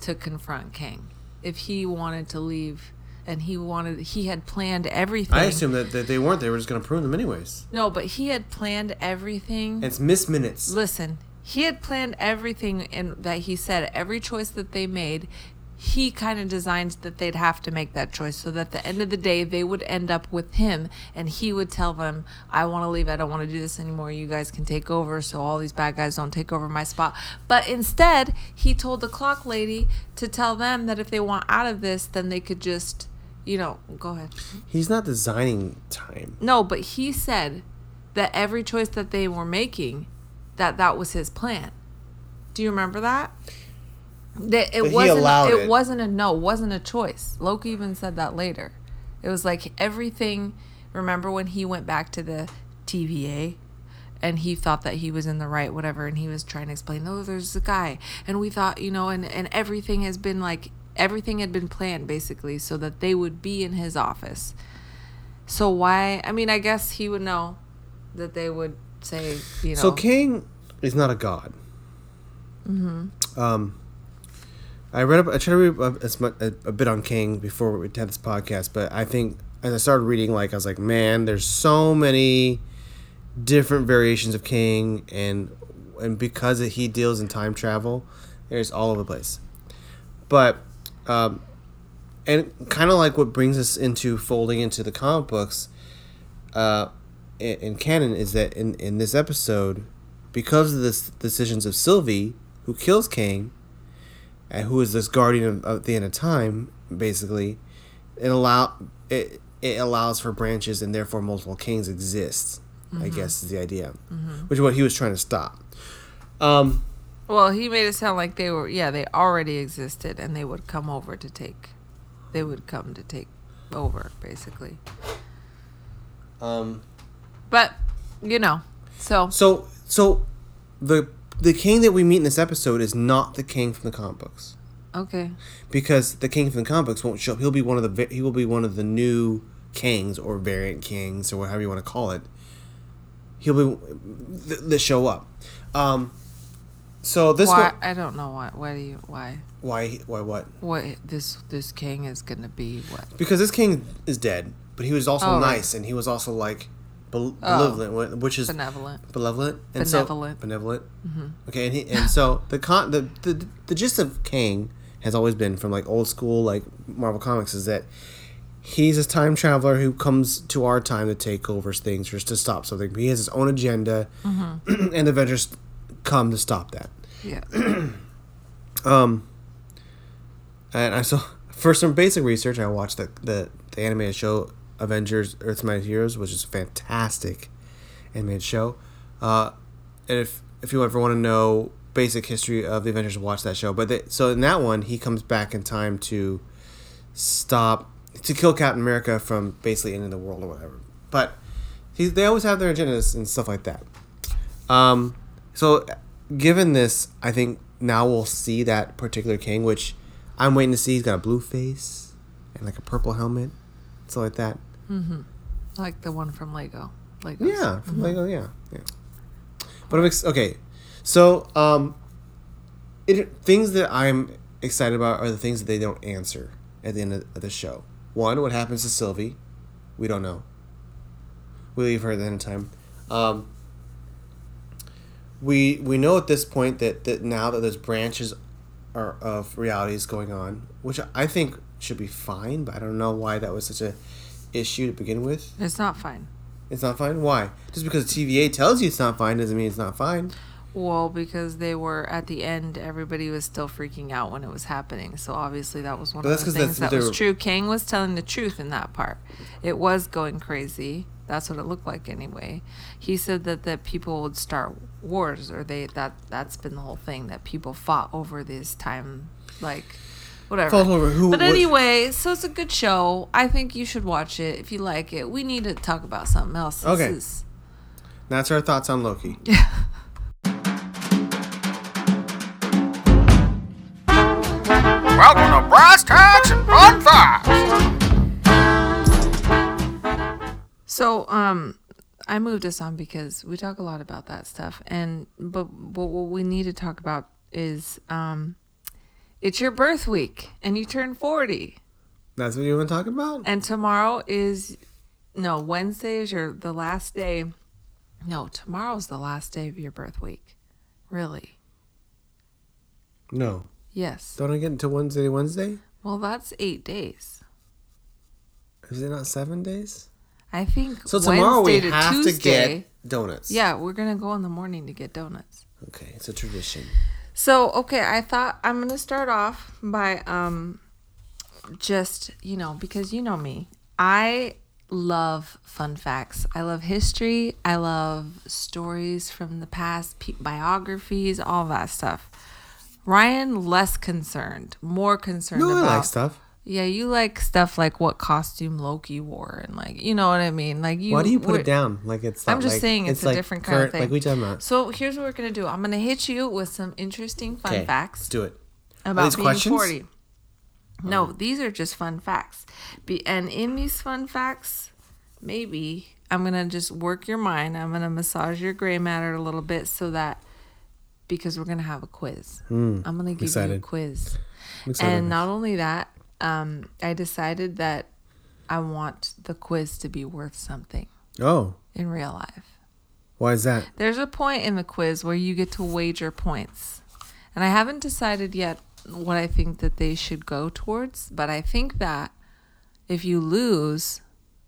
B: to confront Kang? If he wanted to leave and he wanted, he had planned everything.
A: I assume that, that they weren't they were just going to prune them anyways.
B: no, but he had planned everything.
A: And it's miss minutes.
B: Listen, he had planned everything and that he said every choice that they made, he kind of designed that they'd have to make that choice so that at the end of the day they would end up with him and he would tell them, I want to leave, I don't want to do this anymore. You guys can take over so all these bad guys don't take over my spot. But instead, he told the clock lady to tell them that if they want out of this, then they could just, you know, go ahead.
A: He's not designing time.
B: No, but he said that every choice that they were making, that that was his plan. Do you remember that? That it
A: But
B: wasn't. it,
A: it.
B: wasn't a no. Wasn't a choice. Loki even said that later. It was like everything. Remember when he went back to the TVA, and he thought that he was in the right, whatever, and he was trying to explain, oh, there's a guy, and we thought, you know, and and everything has been like everything had been planned basically so that they would be in his office. So why? I mean, I guess he would know that they would say, you know.
A: So Kang is not a god. Mm-hmm. Um, I read up. I tried to read a, as much, a, a bit on Kang before we had this podcast, but I think as I started reading, like I was like, man, there's so many different variations of Kang, and and because he deals in time travel, there's all over the place. But um, and kind of like what brings us into folding into the comic books uh, in, in canon is that in, in this episode, because of the decisions of Sylvie, who kills Kang, and who is this guardian of, of the end of time, basically, it allow it it allows for branches and therefore multiple Kangs exist. I guess is the idea, which is what he was trying to stop. Um,
B: well, he made it sound like they were. Yeah, they already existed, and they would come over to take. They would come to take over, basically.
A: um,
B: But you know, so
A: so so the the Kang that we meet in this episode is not the Kang from the comic books.
B: okay.
A: because the Kang from the comic books won't show up. He'll be one of the he will be one of the new Kangs or variant Kangs or whatever you want to call it. He'll be th- that show up. Um, so this
B: why?
A: one,
B: I don't know why. Why do you? Why?
A: why why what?
B: What this this Kang is gonna be? What?
A: Because this Kang is dead, but he was also
B: Oh, right.
A: nice and he was also like bel- benevolent, wh- which is
B: Benevolent.
A: benevolent and
B: Benevolent.
A: so benevolent. Okay, and he and so the con the, the the gist of Kang has always been from like old school like Marvel comics is that he's a time traveler who comes to our time to take over things or just to stop something. He has his own agenda, and the Avengers come to stop that.
B: Yeah.
A: Um, and I saw for some basic research, I watched the the, the animated show Avengers: Earth's Mighty Heroes, which is a fantastic animated show. Uh, and if if you ever want to know basic history of the Avengers, watch that show. But they, so in that one, he comes back in time to stop to kill Captain America from basically ending the world or whatever. But he, they always have their agendas and stuff like that. Um, so given this, I think now we'll see that particular Kang, which I'm waiting to see. He's got a blue face and like a purple helmet, stuff like that.
B: Like the one from Lego. Legos.
A: Yeah, from Lego. Yeah, yeah. But I'm ex- okay. So, um, it, things that I'm excited about are the things that they don't answer at the end of, of the show. One, what happens to Sylvie? We don't know. We leave her at the end of time. Um, we we know at this point that, that now that there's branches are, of realities going on, which I think should be fine, but I don't know why that was such a issue to begin with.
B: It's not fine.
A: It's not fine. Why? Just because TVA tells you it's not fine doesn't mean it's not fine.
B: Well, because they were at the end, everybody was still freaking out when it was happening. So obviously, that was one
A: But
B: of the things that was true. Kang was telling the truth in that part. It was going crazy. That's what it looked like anyway. He said that that people would start wars, or they that that's been the whole thing that people fought over this time, like whatever.
A: Fought over who-
B: but
A: what-
B: anyway, so it's a good show. I think you should watch it if you like it. We need to talk about something else. This
A: Okay.
B: is-
A: That's our thoughts on Loki.
D: Welcome to Brass Tacks and Fun Facts.
B: So, um, I moved us on because we talk a lot about that stuff, and but, but what we need to talk about is, um, it's your birth week, and you turn forty,
A: That's what you want to talk about?
B: and tomorrow is, no, Wednesday is your the last day. No, tomorrow's the last day of your birth week. Really?
A: No.
B: Yes.
A: Don't I get until Wednesday, Wednesday?
B: Well, that's eight days.
A: Is it not seven days?
B: I think.
A: So tomorrow
B: Wednesday
A: we
B: to
A: have
B: Tuesday,
A: to get donuts.
B: Yeah, we're gonna go in the morning to get donuts.
A: Okay, it's a tradition.
B: So, okay, I thought I'm going to start off by um just, you know, because you know me. I love fun facts. I love history. I love stories from the past, biographies, all that stuff. Ryan less concerned, more concerned
A: No, I
B: about
A: like stuff.
B: Yeah, you like stuff like what costume Loki wore and like, you know what I mean? Like you
A: Why do you put it down like it's?
B: I'm just
A: like-
B: saying it's, a
A: like
B: different kind of thing.
A: Like we talking about.
B: So here's what we're gonna do. I'm gonna hit you with some interesting fun
A: Okay,
B: facts
A: let's do it.
B: about being
A: questions?
B: 40. No, these are just fun facts. Be, and in these fun facts, maybe I'm going to just work your mind. I'm going to massage your gray matter a little bit so that because we're going to have a quiz. Hmm, I'm going to give you a quiz. And not only that, um, I decided that I want the quiz to be worth something
A: oh,
B: in real life.
A: why is that?
B: There's a point in the quiz where you get to wager points. And I haven't decided yet what I think that they should go towards, but I think that if you lose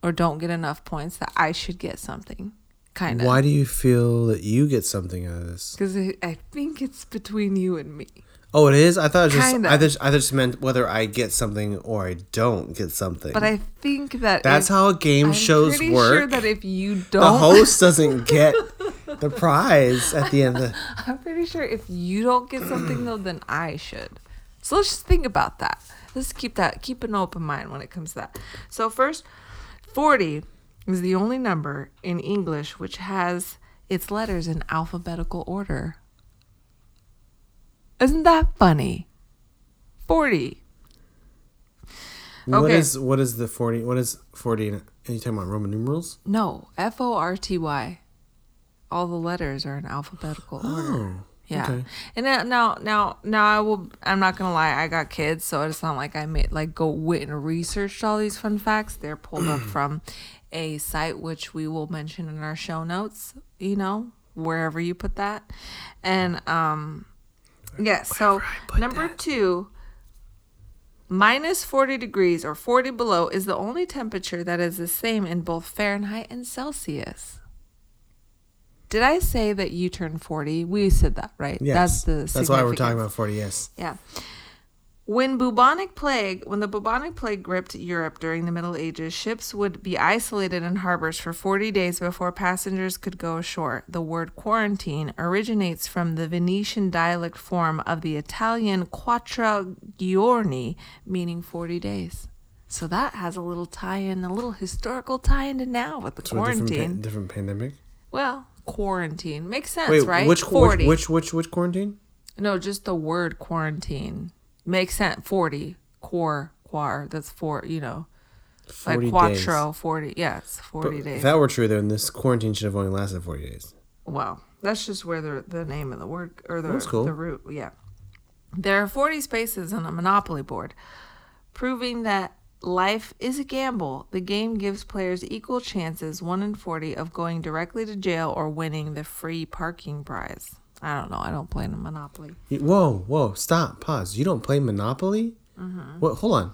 B: or don't get enough points that I should get something. Kind of.
A: Why do you feel that you get something out of this?
B: Cuz I think it's between you and me.
A: Oh, it is. I thought it just.
B: Kinda.
A: I just. I just meant whether I get something or I don't get something.
B: But I think that
A: That's
B: if-
A: how game
B: I'm
A: shows
B: pretty
A: work.
B: sure that if you don't the
A: host doesn't get the prize at the end. Of the,
B: I'm pretty sure if you don't get something though, then I should. So let's just think about that. Let's keep that keep an open mind when it comes to that. So first, forty is the only number in English which has its letters in alphabetical order. Isn't that funny? Forty.
A: What
B: Okay.
A: is what is the forty? What is forty? in- Are you talking about Roman numerals?
B: No, F O R T Y. All the letters are in alphabetical order.
A: Oh,
B: Yeah.
A: okay.
B: And now, now, now, now, I will. I'm not gonna lie. I got kids, so it's not like I made like go went and researched all these fun facts. They're pulled up from a site which we will mention in our show notes. You know, wherever you put that, and um, yeah. So number
A: that.
B: two. Minus 40 degrees or 40 below is the only temperature that is the same in both Fahrenheit and Celsius. Did I say that you turn 40? We said that, right?
A: Yes.
B: That's the
A: That's why we're talking about forty. Yes.
B: Yeah. When bubonic plague, when the bubonic plague gripped Europe during the Middle Ages, ships would be isolated in harbors for 40 days before passengers could go ashore. The word quarantine originates from the Venetian dialect form of the Italian quattro giorni, meaning 40 days. So that has a little tie-in, a little historical tie-in to now with the
A: So a different,
B: quarantine.
A: pa- different pandemic.
B: well, quarantine makes sense,
A: Wait,
B: right?
A: which,
B: 40.
A: which which which which quarantine?
B: No, just the word quarantine makes sense. Forty quar quar. That's four. You know, like
A: 40
B: quattro. Forty. Yeah, it's forty
A: But
B: days.
A: if that were true, then this quarantine should have only lasted forty days.
B: well, that's just where the the name of the word or the
A: cool.
B: the root. Yeah, there are forty spaces on a Monopoly board, proving that. Life is a gamble. The game gives players equal chances, 1 in 40, of going directly to jail or winning the free parking prize. I don't know. I don't play Monopoly.
A: Whoa, whoa, stop, pause. You don't play Monopoly?
B: Mm-hmm.
A: What? Hold on.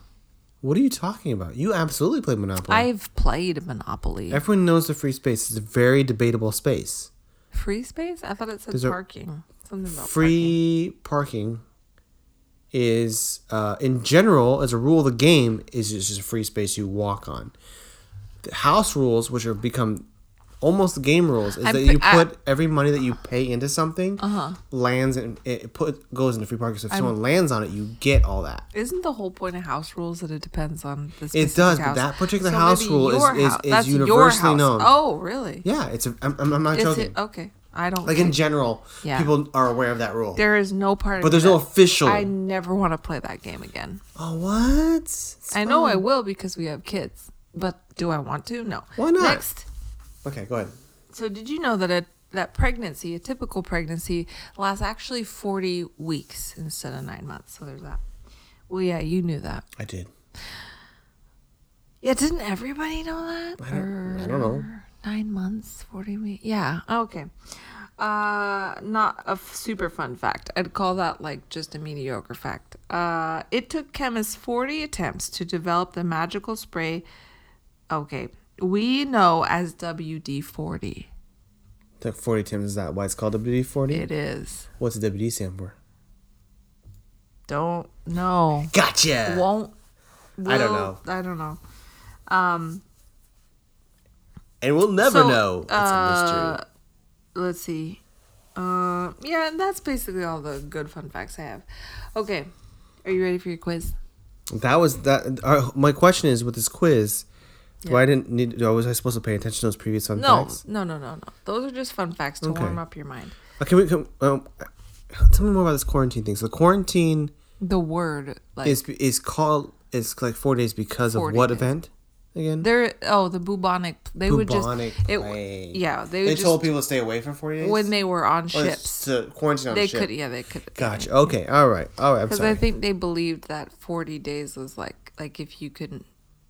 A: What are you talking about? You absolutely play Monopoly.
B: I've played Monopoly.
A: Everyone knows the free space is a very debatable space.
B: Free space? I thought it said
A: There's
B: parking. Something about
A: Free parking is, uh, in general, as a rule of the game, is just a free space you walk on. The house rules, which have become almost game rules, is
B: I
A: that you
B: I-
A: put every money that you pay into something uh-huh. lands and it put goes into free parking. So if someone lands on it, you get all that.
B: Isn't the whole point of house rules that it depends on the
A: It does, but that particular
B: So
A: house rule is- is- is
B: that's your
A: universally
B: house.
A: known.
B: Oh, really?
A: Yeah, it's a. I'm, I'm I'm not joking.
B: it okay? I don't
A: Like in general,
B: Yeah.
A: people are aware of that rule.
B: There is no part.
A: But
B: of
A: there's
B: me
A: no official.
B: I never want to play that game again.
A: oh, what? It's
B: I know I will because we have kids, but do I want to? No.
A: Why not?
B: Next.
A: Okay, go ahead.
B: So did you know that a that pregnancy, a typical pregnancy, lasts actually forty weeks instead of nine months? So there's that. Well, yeah, you knew that.
A: I did.
B: Yeah, didn't everybody know that?
A: I don't- I don't know.
B: Nine months, forty weeks. Yeah. Okay. Uh, not a f- super fun fact. I'd call that like just a mediocre fact. Uh, it took chemists forty attempts to develop the magical spray. Okay, we know as WD forty.
A: Took 40 times. Is that why it's called WD 40?
B: It is.
A: What's the WD stand for?
B: Don't know.
A: Gotcha.
B: Won't.
A: I don't know.
B: I don't know. Um.
A: and we'll never
B: So,
A: know. It's a
B: uh,
A: mystery.
B: let's see. Uh, yeah, that's basically all the good fun facts I have. Okay, are you ready for your quiz?
A: That was that. Uh, my question is with this quiz.
B: Yeah.
A: I didn't need? Do, was I supposed to pay attention to those previous fun
B: No,
A: facts?
B: no, no, no, no. Those are just fun facts to
A: Okay.
B: warm up your mind.
A: Uh, can we? Can, um, tell me more about this quarantine thing. So the quarantine
B: The word like
A: is is called is like four days because of what
B: days.
A: event again?
B: they're oh the bubonic. They would just
A: Bubonic
B: it.
A: plague.
B: Yeah, they would
A: They told people to stay away for forty days
B: when they were on ships.
A: to quarantine on
B: ships.
A: They ship.
B: could, yeah, they could.
A: Gotcha. Okay. All right. All right.
B: Because. I think they believed that 40 days was like like if you couldn't,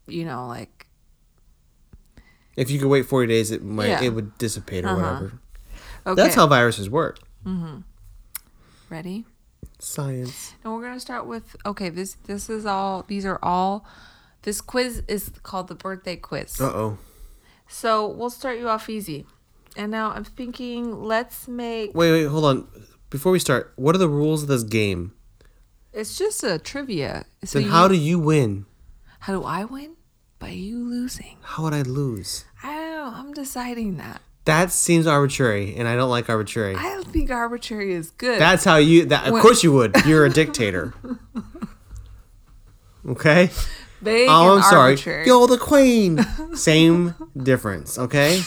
B: you know, like
A: if you could wait forty days, it might
B: Yeah.
A: it would dissipate or
B: Uh-huh.
A: whatever.
B: okay.
A: That's how viruses work.
B: ready.
A: Science.
B: And we're gonna start with okay. This this is all. These are all. This quiz is called the birthday quiz.
A: Uh oh.
B: So we'll start you off easy. And now I'm thinking, let's make.
A: Wait, wait, hold on. Before we start, what are the rules of this game?
B: It's just a trivia. So
A: Then
B: you,
A: how do you win?
B: how do I win? By you losing.
A: How would I lose?
B: I don't know. I'm deciding that.
A: That seems arbitrary, and I don't like arbitrary.
B: I don't think arbitrary is good.
A: That's how you. That of
B: When-
A: course you would. You're a dictator. Okay.
B: Vague
A: Oh, I'm sorry.
B: arbitrary.
A: You're the queen. Same difference. Okay.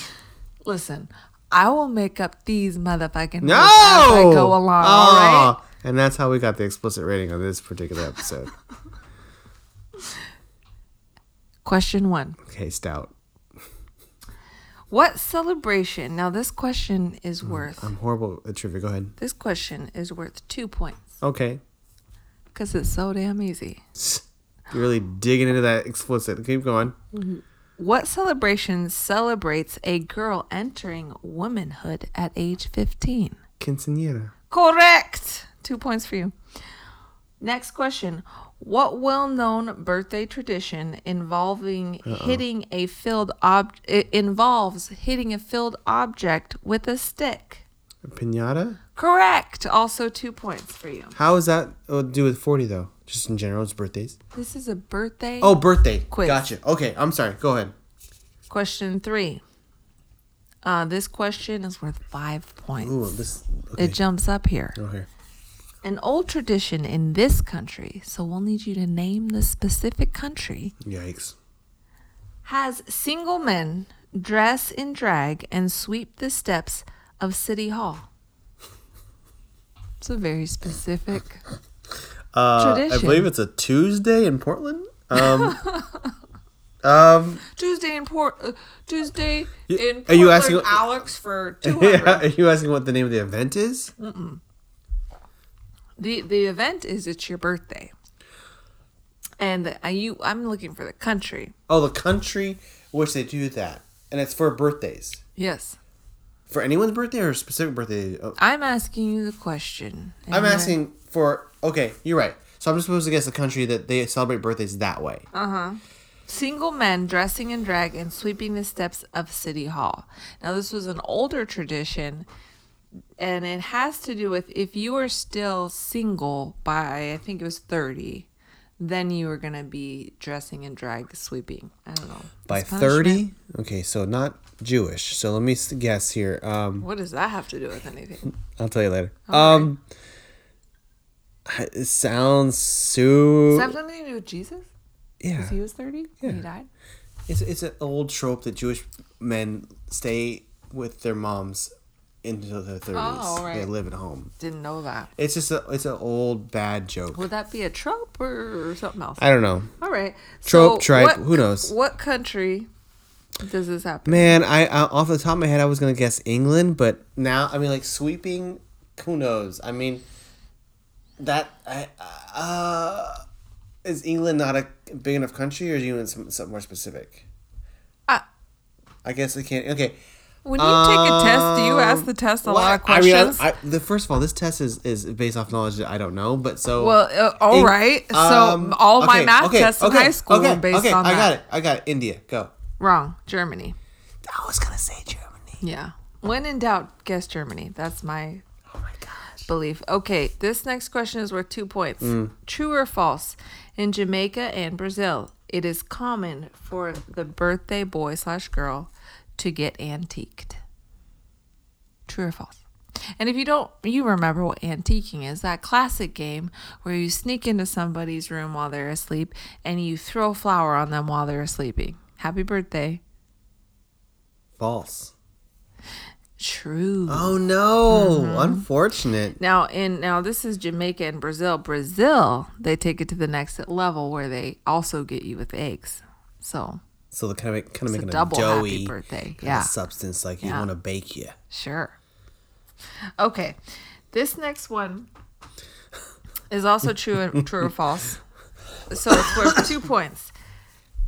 B: Listen, I will make up these motherfucking
A: No.
B: rules as I go along. All right.
A: Ah, And that's how we got the explicit rating on this particular episode.
B: Question one.
A: Okay, stout.
B: What celebration? Now this question is mm, worth.
A: I'm horrible at trivia. Go ahead.
B: This question is worth two points
A: Okay.
B: because it's so damn easy.
A: You're really digging into that explicit. Keep going. Mm-hmm.
B: What celebration celebrates a girl entering womanhood at age 15?
A: Quinceañera.
B: Correct. Two points for you. Next question. What well-known birthday tradition involving hitting a filled ob involves hitting a filled object with a stick?
A: Pinata?
B: Correct. Also two points for you.
A: How is that uh, do with 40 though? Just in general, it's birthdays.
B: This is a birthday.
A: Oh, birthday.
B: Quiz.
A: Gotcha. Okay, I'm sorry. Go ahead.
B: Question three. Uh, this question is worth five points.
A: Ooh, this. Okay.
B: It jumps up here.
A: okay.
B: An old tradition in this country, so we'll need you to name the specific country,
A: Yikes.
B: has single men dress in drag and sweep the steps of City Hall. It's a very specific.
A: Uh, I believe it's a Tuesday in Portland. Um, um,
B: Tuesday in Port. Uh, Tuesday
A: Y-
B: in
A: are you asking-
B: Alex for two hundred.
A: yeah, are you asking what the name of the event is?
B: The the event is it's your birthday, and uh, you I'm looking for the country.
A: Oh, the country which they do that, and it's for birthdays.
B: Yes,
A: For anyone's birthday or a specific birthday? Oh,
B: I'm asking you the question.
A: I'm asking for. Okay, you're right. So I'm just supposed to guess the country that they celebrate birthdays that way.
B: Uh huh. Single men dressing in drag and sweeping the steps of City Hall. Now, this was an older tradition, and it has to do with if you are still single by, I think it was 30, then you are going to be dressing in drag sweeping. I don't know.
A: By 30? Okay, so not Jewish. So let me guess here. Um,
B: What does that have to do with anything?
A: I'll tell you later.
B: Okay.
A: Um, it sounds so.
B: Does that have something to do with Jesus?
A: yeah,
B: Because he was 30 when he died?
A: it's it's an old trope that Jewish men stay with their moms into their thirties.
B: Oh,
A: They live at home.
B: Didn't know that.
A: It's just a it's an old bad joke.
B: Would that be a trope or something else?
A: I don't know.
B: All right.
A: Trope, tripe,
B: what
A: who knows?
B: What country does this happen?
A: Man, I, I off the top of my head I was gonna guess England, but now I mean like sweeping, who knows? I mean, that I uh, is England not a big enough country, or is England some, something more specific?
B: Uh,
A: I guess I can't. Okay.
B: When you take a test, do you ask the test a lot of
A: Um, I mean,
B: questions?
A: I, I, the first of all, this test is, is based off knowledge that I don't know, but so
B: well, uh, all right. So
A: um,
B: all my math
A: okay,
B: tests in
A: okay,
B: high school
A: okay,
B: were based
A: okay,
B: on
A: I
B: that.
A: got it. I got it. India, go.
B: Wrong. Germany.
A: I was gonna say Germany.
B: Yeah. When in doubt, guess Germany. That's my
A: Oh my gosh.
B: belief. Okay, this next question is worth two points.
A: Mm.
B: True or false? In Jamaica and Brazil, it is common for the birthday boy slash girl to get antiqued. True or false? And if you don't, you remember what antiquing is that classic game where you sneak into somebody's room while they're asleep and you throw flour on them while they're sleeping. Happy birthday.
A: False.
B: True.
A: Oh no!
B: Mm-hmm.
A: Unfortunate.
B: Now, in now this is Jamaica and Brazil. Brazil, they take it to the next level where they also get you with eggs. So
A: So they're kind of kind of
B: It's
A: making a,
B: double
A: doughy
B: birthday.
A: kind of
B: Yeah.
A: substance like you want to bake you.
B: sure. Okay, this next one is also true and true or false. So it's worth two points.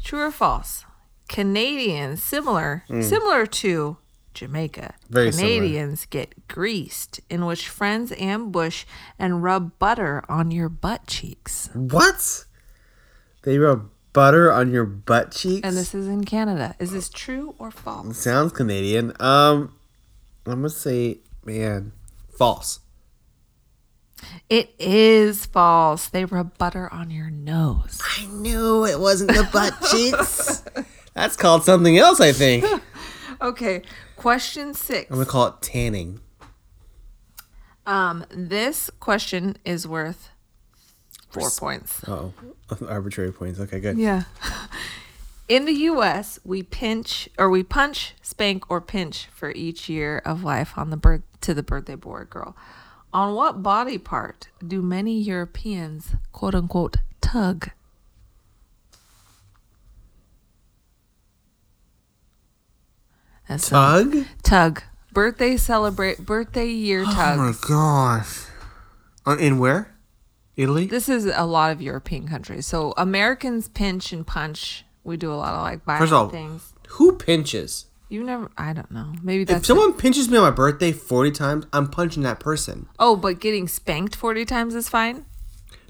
B: True or false? Canadians similar hmm. similar to Jamaica.
A: Very similar.
B: Canadians get greased, in which friends ambush and rub butter on your butt cheeks.
A: What? They rub butter on your butt cheeks.
B: And this is in Canada. Is this true or false?
A: sounds Canadian. Um, I'm gonna say, man, false.
B: It is false. They rub butter on your nose.
A: I knew it wasn't the butt cheeks. That's called something else, I think.
B: Okay, question six.
A: I'm gonna call it tanning.
B: Um, this question is worth four points.
A: Oh, arbitrary points. Okay, good.
B: Yeah. In the U.S., we pinch or we punch, spank, or pinch for each year of life on the birth to the birthday boy girl. On what body part do many Europeans quote unquote tug? That's
A: Tug?
B: tug. Birthday celebrate birthday year tug.
A: Oh my gosh. Uh, in where? Italy?
B: This is a lot of European countries. So Americans pinch and punch. We do a lot of like violent
A: First of all,
B: things.
A: Who pinches?
B: You never. I don't know. Maybe
A: If
B: that's.
A: someone pinches me on my birthday 40 times, I'm punching that person.
B: oh, but getting spanked forty times is fine.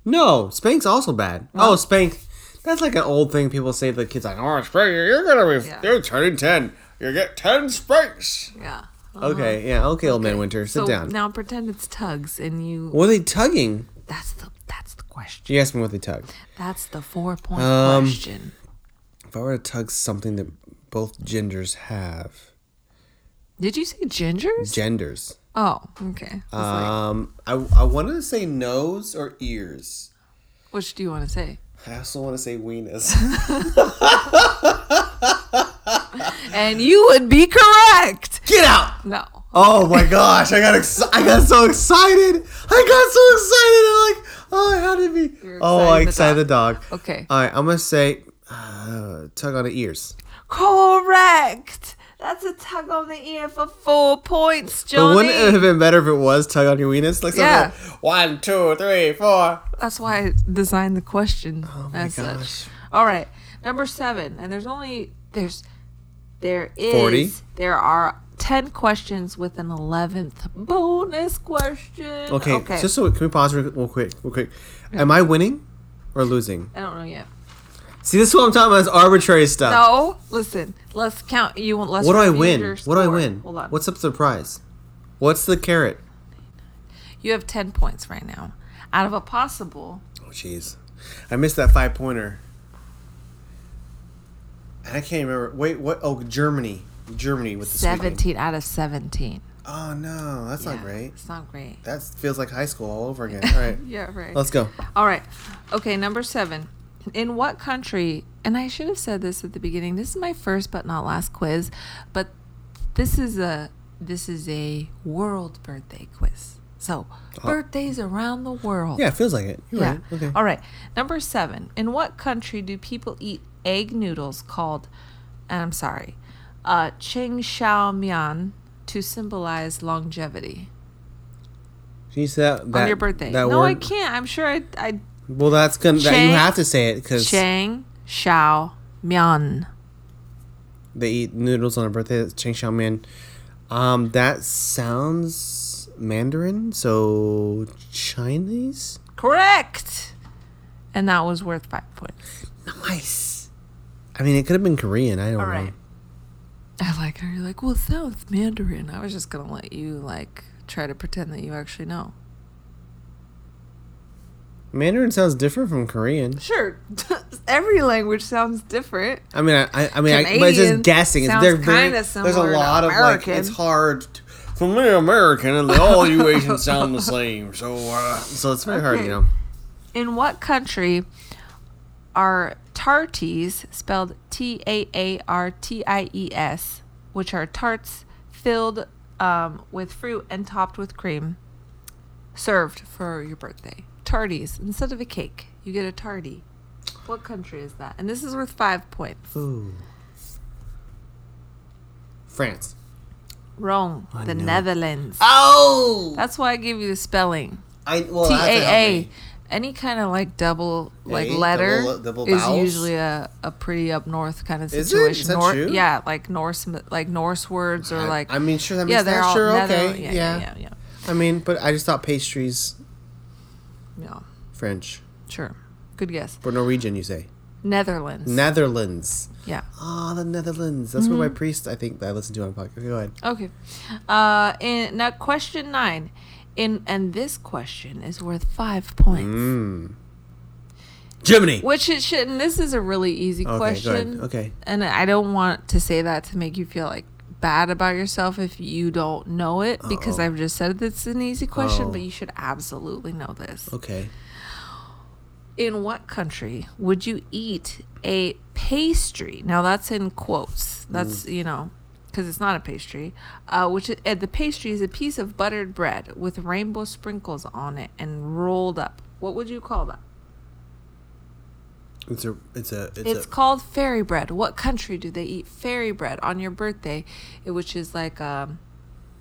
A: No, spank's also bad. oh, spank. That's like an old thing people say to the kids, like, oh, spank, you're gonna be,
B: Yeah.
A: you're turning 10. You get 10 spanks.
B: Yeah.
A: Okay, yeah, okay, old man Winter, sit
B: so
A: down.
B: now pretend it's tugs, and you.
A: What are they tugging?
B: That's the. Question.
A: You asked me what they tug.
B: That's the four point
A: Um,
B: question.
A: If I were to tug something that both genders have,
B: Did you say gingers?
A: genders.
B: oh, okay. I like,
A: Um, I, I wanted to say nose or ears.
B: which do you want to say?
A: I also want to say weenus.
B: And you would be correct.
A: Get out!
B: No.
A: Oh my gosh, I got ex- I got so excited. I got so excited. I'm like, oh, to be.
B: You're
A: oh, I
B: excited the
A: dog.
B: Okay.
A: All right, I'm gonna say uh, tug on the ears.
B: Correct. That's a tug on the ear for four points,
A: But
B: Johnny.
A: wouldn't it have been better if it was tug on your weenus? Like something
B: Yeah.
A: like, one, two, three, four.
B: That's why I designed the question
A: Oh my
B: as
A: gosh.
B: such. All right, number seven, and there's only there's there is
A: 40?
B: there are ten questions with an eleventh bonus question.
A: Okay,
B: okay.
A: just so can we pause real, real quick, real quick? Am I winning or losing?
B: I don't know yet.
A: See, this is what I'm talking about. Is arbitrary stuff.
B: No, listen. Let's count. You want. Let's
A: what do I win? What do I win?
B: Hold on.
A: What's up the prize? What's the carrot?
B: You have ten points right now, out of a possible.
A: Oh, jeez. I missed that five pointer. And I can't remember. Wait, what? Oh, Germany. Germany with the sweeping.
B: 17 out of 17.
A: Oh no, that's
B: Yeah,
A: not great.
B: It's not great.
A: That feels like high school all over again. All right,
B: Yeah, right.
A: let's go.
B: All right. Okay, number seven. In what country, and I should have said this at the beginning, this is my first but not last quiz, but this is a this is a world birthday quiz. So uh-huh. birthdays around the world.
A: Yeah, it feels like it. You're
B: Yeah.
A: right. Okay.
B: All right. Number seven. In what country do people eat egg noodles called, and I'm sorry, uh, Ching Shao Mian to symbolize longevity
A: Can you say that, that
B: on your birthday? No,
A: word?
B: I can't. I'm sure I, I
A: Well, that's gonna. That, you have to say it because
B: Chang Shao Mian.
A: they eat noodles on a birthday. That's Ching Xiao Mian. Um, that sounds Mandarin. So Chinese.
B: Correct. And that was worth five points.
A: Nice. I mean, it could have been Korean. I don't
B: All
A: know.
B: right. I like how you're like, well, sounds Mandarin. I was just gonna let you like try to pretend that you actually know.
A: Mandarin sounds different from Korean.
B: Sure, every language sounds different.
A: I mean, I, I, I mean, I, but it's just guessing. It's they're very,
B: kinda
A: there's a
B: similar
A: lot of like it's hard. To, for me, American, and all you Asians sound the same. So, uh, so it's very hard, you know.
B: In what country are tarties spelled T A A R T I E S, which are tarts filled um, with fruit and topped with cream, served for your birthday? Tarties instead of a cake, you get a tardy. What country is that? And this is worth five points.
A: Ooh. France.
B: Wrong. the
A: know.
B: Netherlands.
A: Oh,
B: That's why I gave you the spelling.
A: I well,
B: T
A: that's to
B: A
A: help
B: A. Any kind of like double like letter
A: double- double
B: is usually a, a pretty up north kind of situation.
A: Is that
B: Nor-
A: true?
B: Yeah, like Norse like Norse words or like
A: I mean, sure, that
B: yeah,
A: makes
B: they're all
A: sure,
B: Nether-
A: okay,
B: yeah,
A: yeah.
B: yeah, yeah,
A: I mean, but I just thought pastries
B: yeah, yeah.
A: French,
B: Sure, good guess.
A: For Norwegian, you say
B: Netherlands.
A: Netherlands.
B: yeah.
A: Ah, the Netherlands. That's
B: Mm-hmm.
A: where my priest, I think, that I listened to on podcast. Okay, go ahead.
B: Okay. Uh, in now question nine, in and this question is worth five points.
A: Mm. Germany.
B: Which it should. And this is a really easy
A: Okay,
B: question.
A: Okay.
B: And I don't want to say that to make you feel like bad about yourself if you don't know it because
A: Uh-oh.
B: I've just said it's an easy question,
A: Oh.
B: but you should absolutely know this.
A: Okay.
B: In what country would you eat a pastry? Now that's in quotes. That's
A: Mm.
B: you know because it's not a pastry. Uh, which is, uh, the pastry is a piece of buttered bread with rainbow sprinkles on it and rolled up. What would you call that?
A: It's a. It's a. It's,
B: It's
A: a.
B: called fairy bread. What country do they eat fairy bread on your birthday? Which is like um,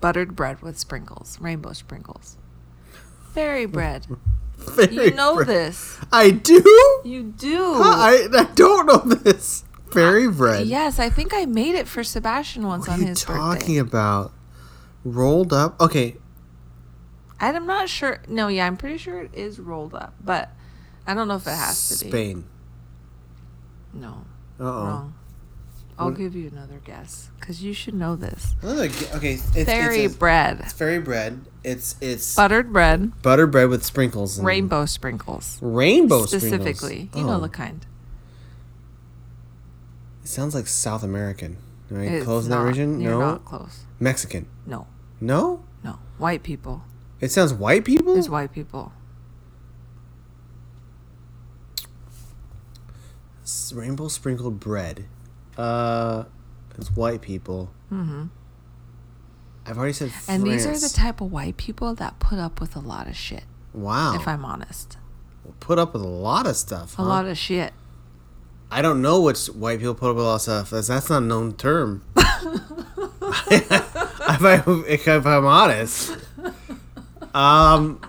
B: buttered bread with sprinkles, rainbow sprinkles. Fairy bread. You know
A: bread.
B: this.
A: I do.
B: You do.
A: I, I don't know this. Fairy bread.
B: Yes, I think I made it for Sebastian once
A: What
B: on his birthday.
A: What are you talking about? Rolled up. Okay.
B: I'm not sure. No, yeah, I'm pretty sure it is rolled up, but I don't know if it has to be.
A: Spain.
B: No,
A: Uh oh.
B: wrong. I'll
A: What-
B: give you another guess because you should know this.
A: Another, Okay. It's,
B: Fairy
A: it's a-
B: bread,
A: It's fairy bread. It's it's
B: buttered bread,
A: butter bread with sprinkles.
B: Rainbow sprinkles.
A: Rainbow
B: specifically.
A: sprinkles.
B: You know
A: Oh.
B: the kind.
A: Sounds like South American. Am I
B: It's
A: close in that region?
B: You're
A: No.
B: not close.
A: Mexican.
B: No,
A: No.
B: no. White people.
A: It sounds white people.
B: It's white people.
A: Rainbow sprinkled bread. Uh, it's white people.
B: Mm-hmm.
A: I've already said
B: And these are the type of white people that put up with a lot of shit.
A: wow.
B: If I'm honest,
A: put up with a lot of stuff.
B: a
A: huh?
B: lot of shit.
A: I don't know which white people put up with a lot stuff. That's, that's not a known term. if, I, if I'm honest. Um,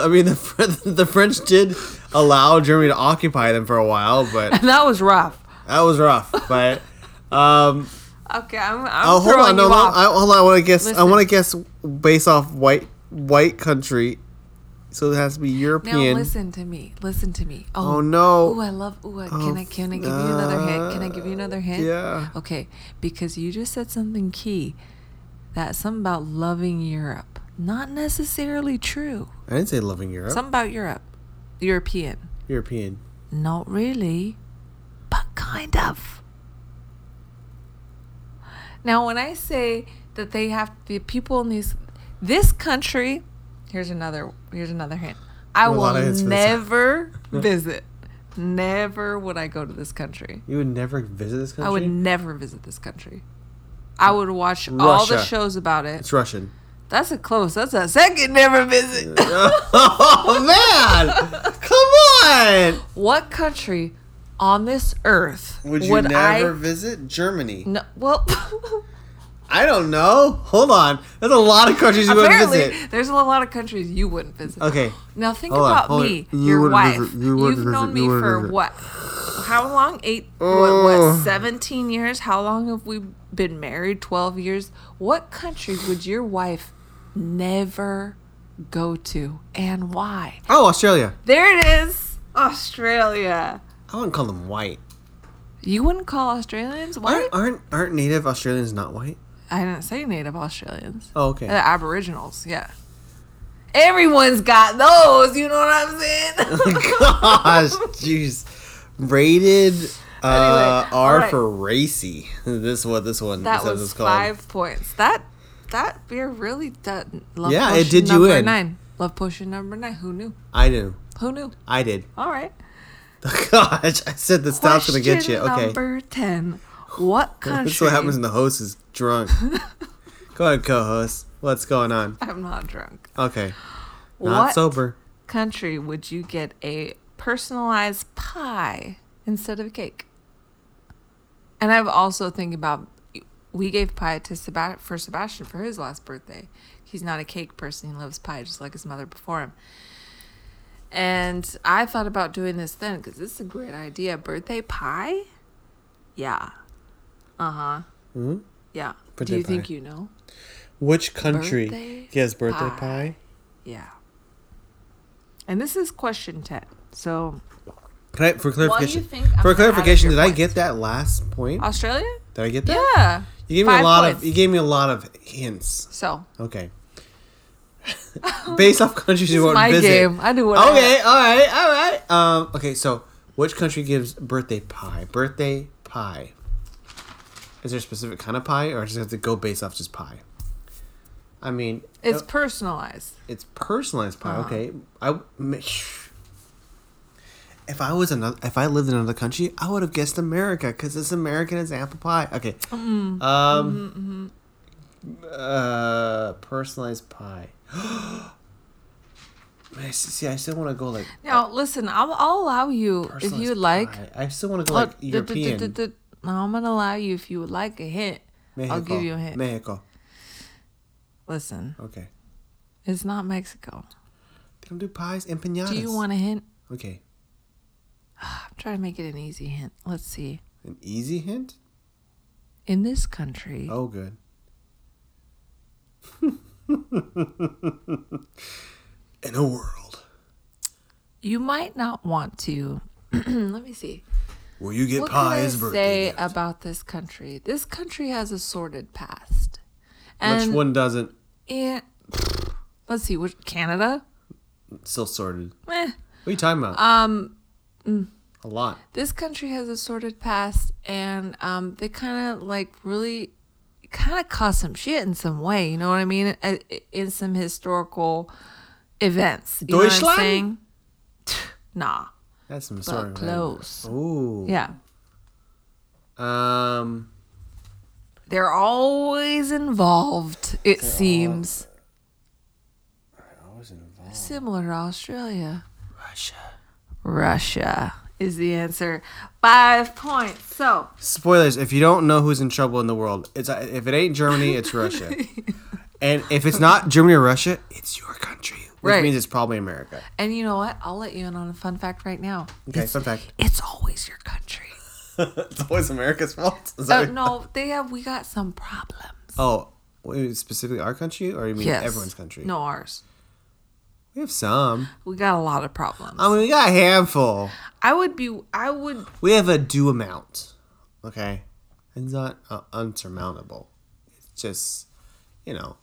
A: I mean, the the French did allow Germany to occupy them for a while, but
B: And that was rough.
A: that was rough. But um,
B: Okay, I'm. I'm
A: oh, hold on, no, no. I, hold on. I want to guess. I want to guess based off white white country. So it has to be European.
B: Now listen to me. Listen to me.
A: Oh, oh, no.
B: Ooh, I love. Ooh, I- can I can I give you another hint? Can I give you another hint?
A: yeah.
B: Okay, because you just said something key. That something about loving Europe. Not necessarily true.
A: I didn't say loving Europe.
B: Something about Europe. European.
A: European.
B: Not really, but kind of. Now, when I say that they have the people in these this country, here's another here's another hint. I will
A: of hints for this.
B: never visit. Never would I go to this country.
A: You would never visit this country.
B: I would never visit this country. I would watch all the shows about it.
A: It's Russian.
B: That's a close. That's a second never visit.
A: oh man! Come on!
B: what country on this earth
A: Would you never
B: I
A: visit Germany?
B: no, well
A: I don't know. Hold on. There's a lot of countries you wouldn't
B: apparently
A: visit.
B: there's a lot of countries you wouldn't visit.
A: Okay.
B: Now think
A: Hold on,
B: about
A: hold
B: me,
A: on. You
B: your
A: wouldn't
B: wife.
A: visit- you
B: You've known me for
A: visit.
B: what? How long? Eight? What? What? Oh. Seventeen years? How long have we been married? Twelve years? What country would your wife never go to, and why?
A: Oh, Australia.
B: There it is, Australia.
A: I wouldn't call them white.
B: You wouldn't call Australians white?
A: Aren't, aren't aren't native Australians not white?
B: I didn't say Native Australians.
A: Oh, okay.
B: The Aboriginals, yeah. Everyone's got those. You know what I'm saying?
A: Gosh, jeez. Rated uh,
B: Anyway,
A: R
B: alright.
A: for racy. This is what this one.
B: That was five points. That that beer really does. Love
A: Yeah, it
B: potion
A: did you
B: number
A: in.
B: Nine. Love potion number nine. Who knew?
A: I knew.
B: Who knew?
A: I did.
B: All right.
A: Gosh, I said the stout's gonna get you. Okay.
B: Number ten. What country?
A: This is what happens when the host is drunk. Go ahead, co-host. What's going on?
B: I'm not drunk.
A: Okay. Not
B: what
A: sober.
B: country would you get a personalized pie instead of a cake? And I'm also thinking about we gave pie to Seba- for Sebastian for his last birthday. He's not a cake person. He loves pie just like his mother before him. And I thought about doing this then because this is a great idea. Birthday pie? Yeah. Uh huh.
A: Mhm.
B: Yeah.
A: Birthday
B: Do you think you know?
A: Which country
B: Birthday
A: gives birthday
B: pie.
A: pie?
B: Yeah. And this is question 10. So,
A: I, for clarification,
B: think
A: for clarification, did
B: your
A: I get that last point?
B: Australia?
A: Did I get that?
B: Yeah.
A: You gave me a lot
B: points.
A: of. You gave me a lot of hints.
B: So,
A: Okay. Based off countries you
B: this is
A: won't
B: my
A: visit.
B: game. I do what I
A: Okay, all right, all right. Um, okay, so which country gives birthday pie? Birthday pie. Is there a specific kind of pie, or does it have to go based off just pie? I mean,
B: It's
A: uh,
B: personalized.
A: it's personalized pie.
B: Uh-huh.
A: Okay, I if I was another, if I lived in another country, I would have guessed America because it's American as apple pie. Okay,
B: Mm-hmm.
A: um, uh, personalized pie. I see, I still want to go like
B: Now, listen, I'll, I'll allow you if you would like.
A: pie. I still want to go like European.
B: Duh, duh, duh. No, I'm going to allow you if you would like a hint.
A: Mexico.
B: I'll give you a hint.
A: Mexico.
B: Listen,
A: Okay.
B: it's not Mexico.
A: They don't do pies and pinatas.
B: Do you want a hint?
A: Okay.
B: I'm trying to make it an easy hint. Let's see.
A: An easy hint?
B: In this country,
A: Oh, good. In a world
B: you might not want to. Let me see.
A: Where you get
B: what can I
A: pies birthday
B: say
A: gift.
B: about this country? This country has a sordid past. And Which
A: one doesn't?
B: it, let's see, which Canada?
A: Still sorted.
B: Eh.
A: What are you talking about?
B: Um,
A: a lot.
B: this country has a sordid past, and um, they kind of like really kind of caused some shit in some way. You know what I mean? In some historical events. You know what I'm saying? Nah,
A: That's some sort of
B: close.
A: Ooh.
B: yeah.
A: Um.
B: They're always involved. It seems
A: I was involved.
B: similar to Australia.
A: Russia.
B: Russia is the answer. Five points. So
A: Spoilers: If you don't know who's in trouble in the world, it's if it ain't Germany, it's Russia. and if it's not Germany or Russia, it's your country, which
B: Right.
A: means it's probably America.
B: And you know what? I'll let you in on a fun fact right now.
A: Okay,
B: it's,
A: fun fact.
B: It's always your country.
A: it's always America's fault. Is
B: Uh, no, they have. We got some problems.
A: Oh, specifically our country, or you mean
B: yes.
A: everyone's country?
B: No, ours.
A: We have some.
B: We got a lot of problems.
A: I mean, we got a handful.
B: I would be. I would.
A: We have a due amount. Okay, it's not uh, unsurmountable. It's just, you know,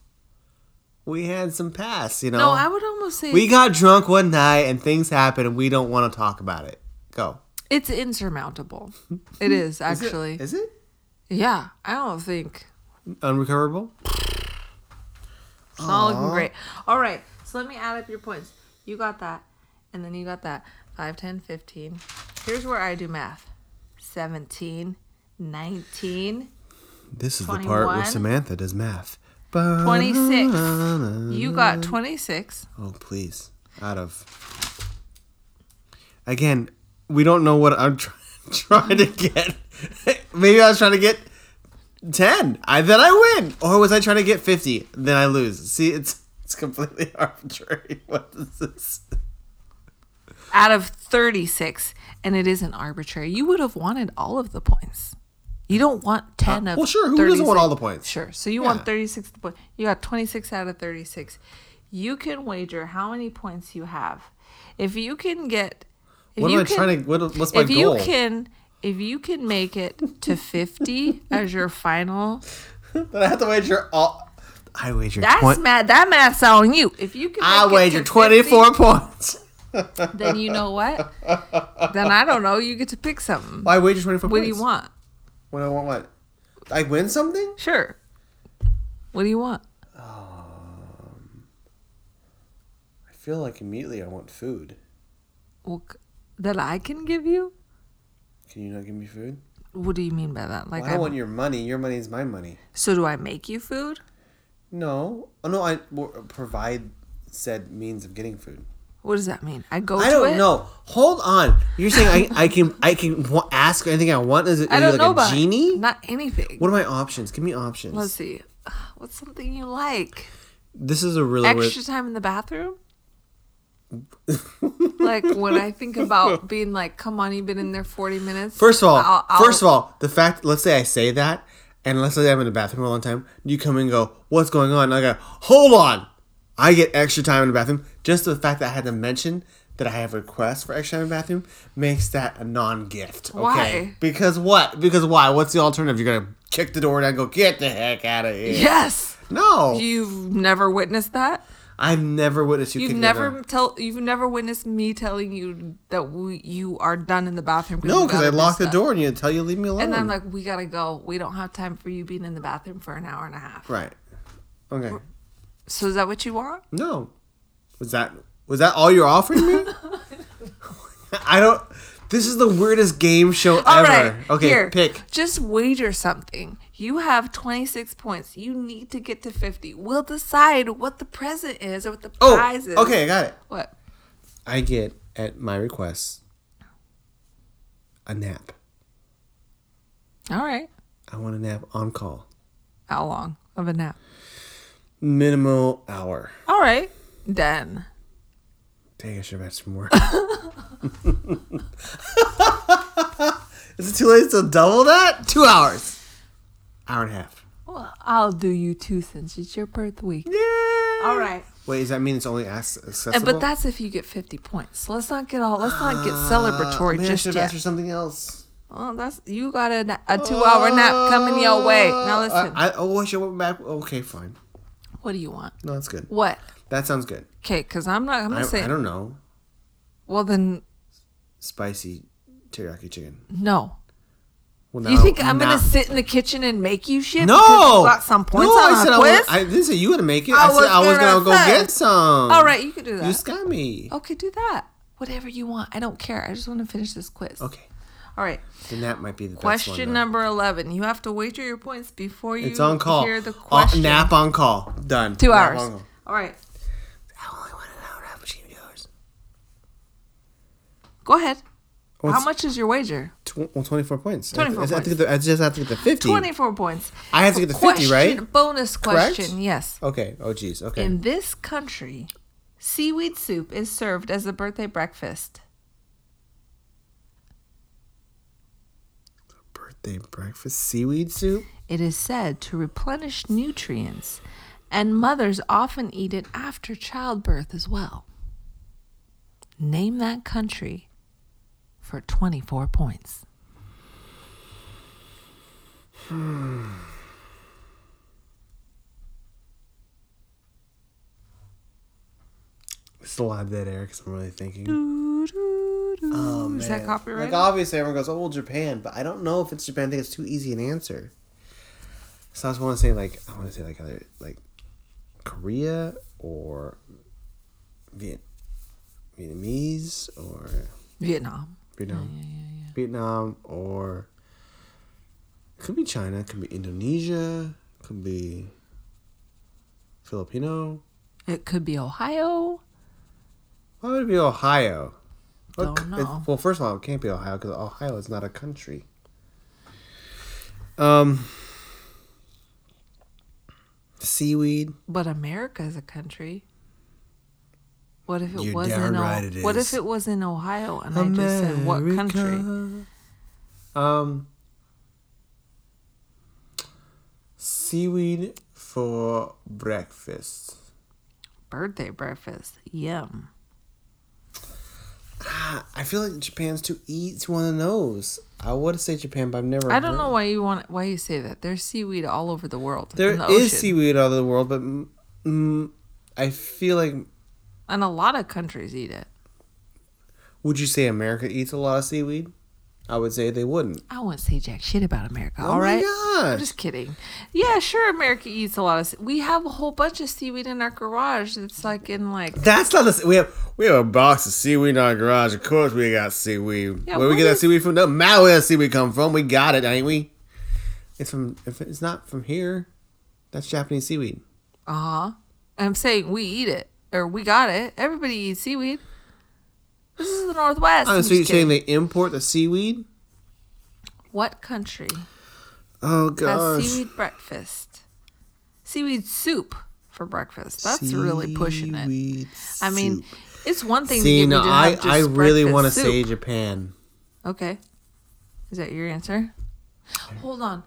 A: we had some past. You know,
B: No, I would almost say
A: we got drunk one night and things happened and we don't want to talk about it. Go.
B: it's insurmountable. It is actually.
A: Is it
B: Yeah, I don't think
A: unrecoverable?
B: it's not looking great. All right, so let me add up your points. You got that, and then you got that. 5, 10, 15. Here's where I do math 17, 19,
A: This is the part where Samantha does math.
B: 26. You got 26.
A: Oh, please. Out of. Again, we don't know what I'm try- trying to get. Maybe I was trying to get 10. I Then I win. Or was I trying to get 50? Then I lose. See, it's it's completely arbitrary. What is this?
B: Out of 36, and it isn't arbitrary. You would have wanted all of the points. You don't want 10 of
A: Uh, well, sure, who doesn't want all the points?
B: Sure. So you
A: Yeah.
B: want 36 points. You got 26 out of 36. You can wager how many points you have. If you can get if
A: What
B: you
A: am I
B: can,
A: trying to. What, what's my
B: if
A: goal?
B: you can if you can make it to 50 as your final
A: Then I have to wager all. I wager
B: that's
A: 20.
B: mad that math's on you if you can
A: I wager 24 points.
B: then you know what then i don't know you get to pick something
A: I wager 24
B: what
A: points.
B: do you want
A: What do I want? What? I win something?
B: sure what do you want Um,
A: I feel like immediately I want food.
B: well, that i can give you
A: Can you not give me food?
B: what do you mean by that like
A: Well, I
B: I
A: want your money. Your money is my money.
B: so do i make you food
A: No. Oh, no, I provide said means of getting food.
B: What does that mean i go
A: I don't
B: it
A: know. Hold on. You're saying I, I can I can ask anything I want? Is it
B: i
A: are you
B: don't
A: like
B: know
A: a genie?
B: not anything
A: What are my options? Give me options.
B: let's see what's something you like
A: this is a really
B: extra
A: weird.
B: time in the bathroom like when I think about being like, come on, you've been in there forty minutes.
A: First of all,
B: I'll- I'll-
A: first of all, the fact. Let's say I say that, and let's say I'm in the bathroom a long time. You come and go, "What's going on?" And I go, "Hold on." I get extra time in the bathroom. Just the fact that I had to mention that I have requests for extra time in the bathroom makes that a non-gift. Okay?
B: Why?
A: Because what? Because why? What's the alternative? You're gonna kick the door down and go, "Get the heck out of here!"
B: yes,
A: No,
B: you've never witnessed that.
A: I've never witnessed you.
B: You've never tell. You've never witnessed me telling you that we, you are done in the bathroom.
A: No, because I locked the door and you tell you leave me alone.
B: And I'm like, we gotta go. We don't have time for you being in the bathroom for an hour and a half.
A: right. Okay.
B: So is that what you want?
A: No. Was that was that all you're offering me? I don't. This is the weirdest game show
B: All
A: ever.
B: right.
A: Okay,
B: here,
A: pick.
B: Just wager something. You have 26 points. You need to get to 50. We'll decide what the present is or what the
A: Oh,
B: prize is.
A: okay, I got it.
B: What?
A: I get at my request a nap.
B: All right.
A: I want a nap on call.
B: How long of a nap?
A: Minimal hour.
B: All right. Then.
A: Dang, I should have asked for more. is it too late to double that? Two hours. Hour and a half.
B: Well, I'll do you two since it's your birth week.
A: Yeah.
B: All right.
A: Wait, does that mean it's only accessible?
B: But that's if you get 50 points. So let's not get all, let's not get celebratory
A: Uh, I
B: just
A: should have
B: yet.
A: asked for something else.
B: Oh, that's, you got a, a two hour nap coming your way. Now
A: Uh,
B: listen.
A: I, I, oh, I should went back. Okay, fine.
B: What do you want?
A: No, that's good.
B: What?
A: That sounds good.
B: Okay, because I'm not, I'm going to say,
A: I don't know.
B: well, then,
A: Spicy teriyaki chicken.
B: no.
A: Well,
B: You think I'm
A: now-
B: gonna sit in the kitchen and make you shit?
A: No,
B: you got some points
A: no,
B: on
A: I
B: a
A: said
B: quiz.
A: I, was, I didn't say you to make it.
B: I
A: I, said I was
B: gonna
A: gonna go
B: say.
A: get some.
B: All right, you can do that.
A: You just got me.
B: okay, do that. Whatever you want. I don't care. I just want to finish this quiz.
A: Okay,
B: All right.
A: then that might be the best
B: Question
A: one,
B: number eleven. You have to wager your points before you
A: It's on call.
B: hear the
A: Uh, nap on call. Done.
B: Two
A: Nap
B: hours. All right.
A: I only want an hour a half. Machine yours.
B: Go ahead. How much is your wager?
A: Tw- well, 24 points.
B: 24
A: I, I,
B: points.
A: get the, I just have to get the 50.
B: Twenty-four points.
A: I have to get the 50, right?
B: Bonus
A: Correct?
B: question. Yes.
A: Okay. Oh, geez. Okay.
B: In this country, seaweed soup is served as a birthday breakfast.
A: Birthday breakfast seaweed soup.
B: It is said to replenish nutrients, and mothers often eat it after childbirth as well. Name that country for 24 points.
A: It's a lot of dead air because I'm really thinking.
B: Oh, Is that copyright?
A: Like obviously everyone goes, "Oh, well, Japan," but I don't know if it's Japan. I think it's too easy an answer. So I just want to say like I want to say like either like Korea or Viet Vietnamese or
B: Vietnam.
A: Vietnam, Vietnam or could be China, could be Indonesia, could be Filipino.
B: It could be Ohio.
A: Why would it be Ohio?
B: Don't
A: it-
B: know.
A: well, first of all, it can't be Ohio because Ohio is not a country. Um, seaweed.
B: But America is a country. What if it
A: You're
B: was in O-
A: right it
B: What if it was in Ohio and I just said what country?
A: Um, seaweed for breakfast.
B: Birthday breakfast. Yum.
A: Ah, I feel like Japan's too easy. one of those. I would say Japan, but I've never.
B: I don't know why you want why you say that. There's seaweed all over the world.
A: There
B: the
A: is seaweed all over the world, but mm, I feel like.
B: and a lot of countries eat it.
A: Would you say America eats a lot of seaweed? I would say they wouldn't.
B: I wouldn't say jack shit about America.
A: Oh
B: all right,
A: gosh.
B: I'm just kidding. Yeah, sure. America eats a lot of. We have a whole bunch of seaweed in our garage. It's like in like
A: That's not the we have. We have a box of seaweed in our garage. Of course, we got seaweed.
B: Yeah,
A: where we get that
B: is-
A: seaweed from? Doesn't matter where that seaweed come from. We got it, ain't we? It's from. If it's not from here, that's Japanese seaweed.
B: uh huh. I'm saying we eat it or we got it. Everybody eats seaweed. This is the Northwest.
A: Oh,
B: I'm
A: so you're saying
B: kidding.
A: they import the seaweed?
B: what country
A: Oh
B: has seaweed breakfast? Seaweed soup for breakfast. That's really pushing it.
A: Seaweed
B: I mean, it's one thing
A: see,
B: to get
A: no, I, I really want to
B: soup.
A: say Japan.
B: Okay. Is that your answer? Hold on.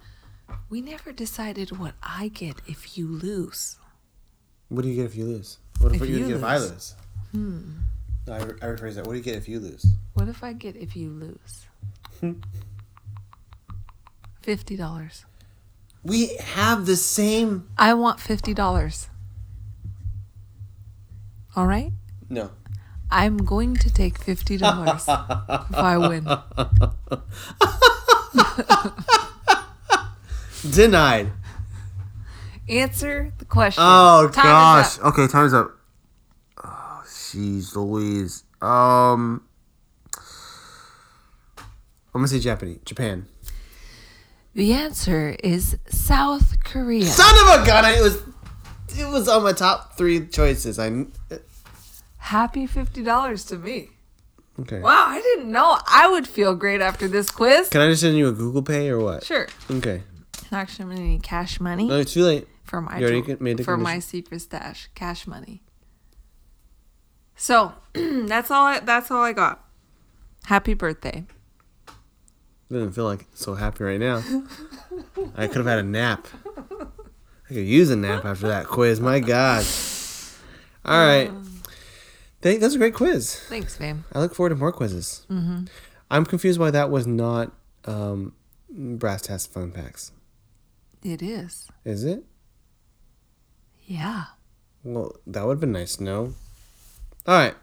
B: We never decided what I get if you lose.
A: What do you get if you lose? What if,
B: If
A: you,
B: you
A: get if I
B: lose.
A: lose? Hmm. Hmm. I, re- I rephrase that. What do you get if you lose?
B: What if I get if you lose? Fifty dollars.
A: We have the same.
B: I want fifty dollars. All right.
A: No.
B: I'm going to take fifty dollars if I win.
A: Denied.
B: Answer the question.
A: Oh
B: Time
A: gosh.
B: up.
A: Okay, time's up. Jeez, Louise. Um, I'm gonna say Japanese. Japan.
B: The answer is South Korea.
A: Son of a gun! It was. It was on my top three choices. I.
B: Happy fifty dollars to me.
A: Okay.
B: Wow, I didn't know I would feel great after this quiz.
A: Can I just send you a Google Pay or what?
B: Sure.
A: Okay.
B: Actually, I'm gonna need cash money
A: No, it's too late.
B: for my
A: you already made the
B: for my secret stash. Cash money. So that's all. I, that's all I got. Happy birthday.
A: Doesn't feel like so happy right now. I could have had a nap. I could use a nap after that quiz. My God. All right. Thank, that's a great quiz.
B: Thanks, fam.
A: I look forward to more quizzes. Mm-hmm. I'm confused why that was not um, brass test fun packs.
B: It is.
A: Is it?
B: Yeah.
A: Well, that would have been nice to know. All right.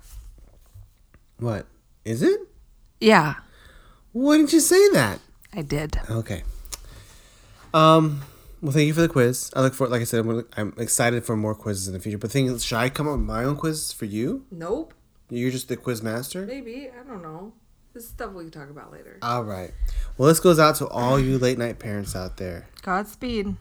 A: What is it?
B: Yeah.
A: Why didn't you say that?
B: I did.
A: Okay. Um. Well, thank you for the quiz. I look for, like I said, I'm, gonna- I'm excited for more quizzes in the future. But thing, should I come up with my own quiz for you?
B: Nope.
A: You're just the quiz master.
B: Maybe. I don't know. This is stuff we can talk about later.
A: All right. Well, this goes out to all you late night parents out there.
B: Godspeed.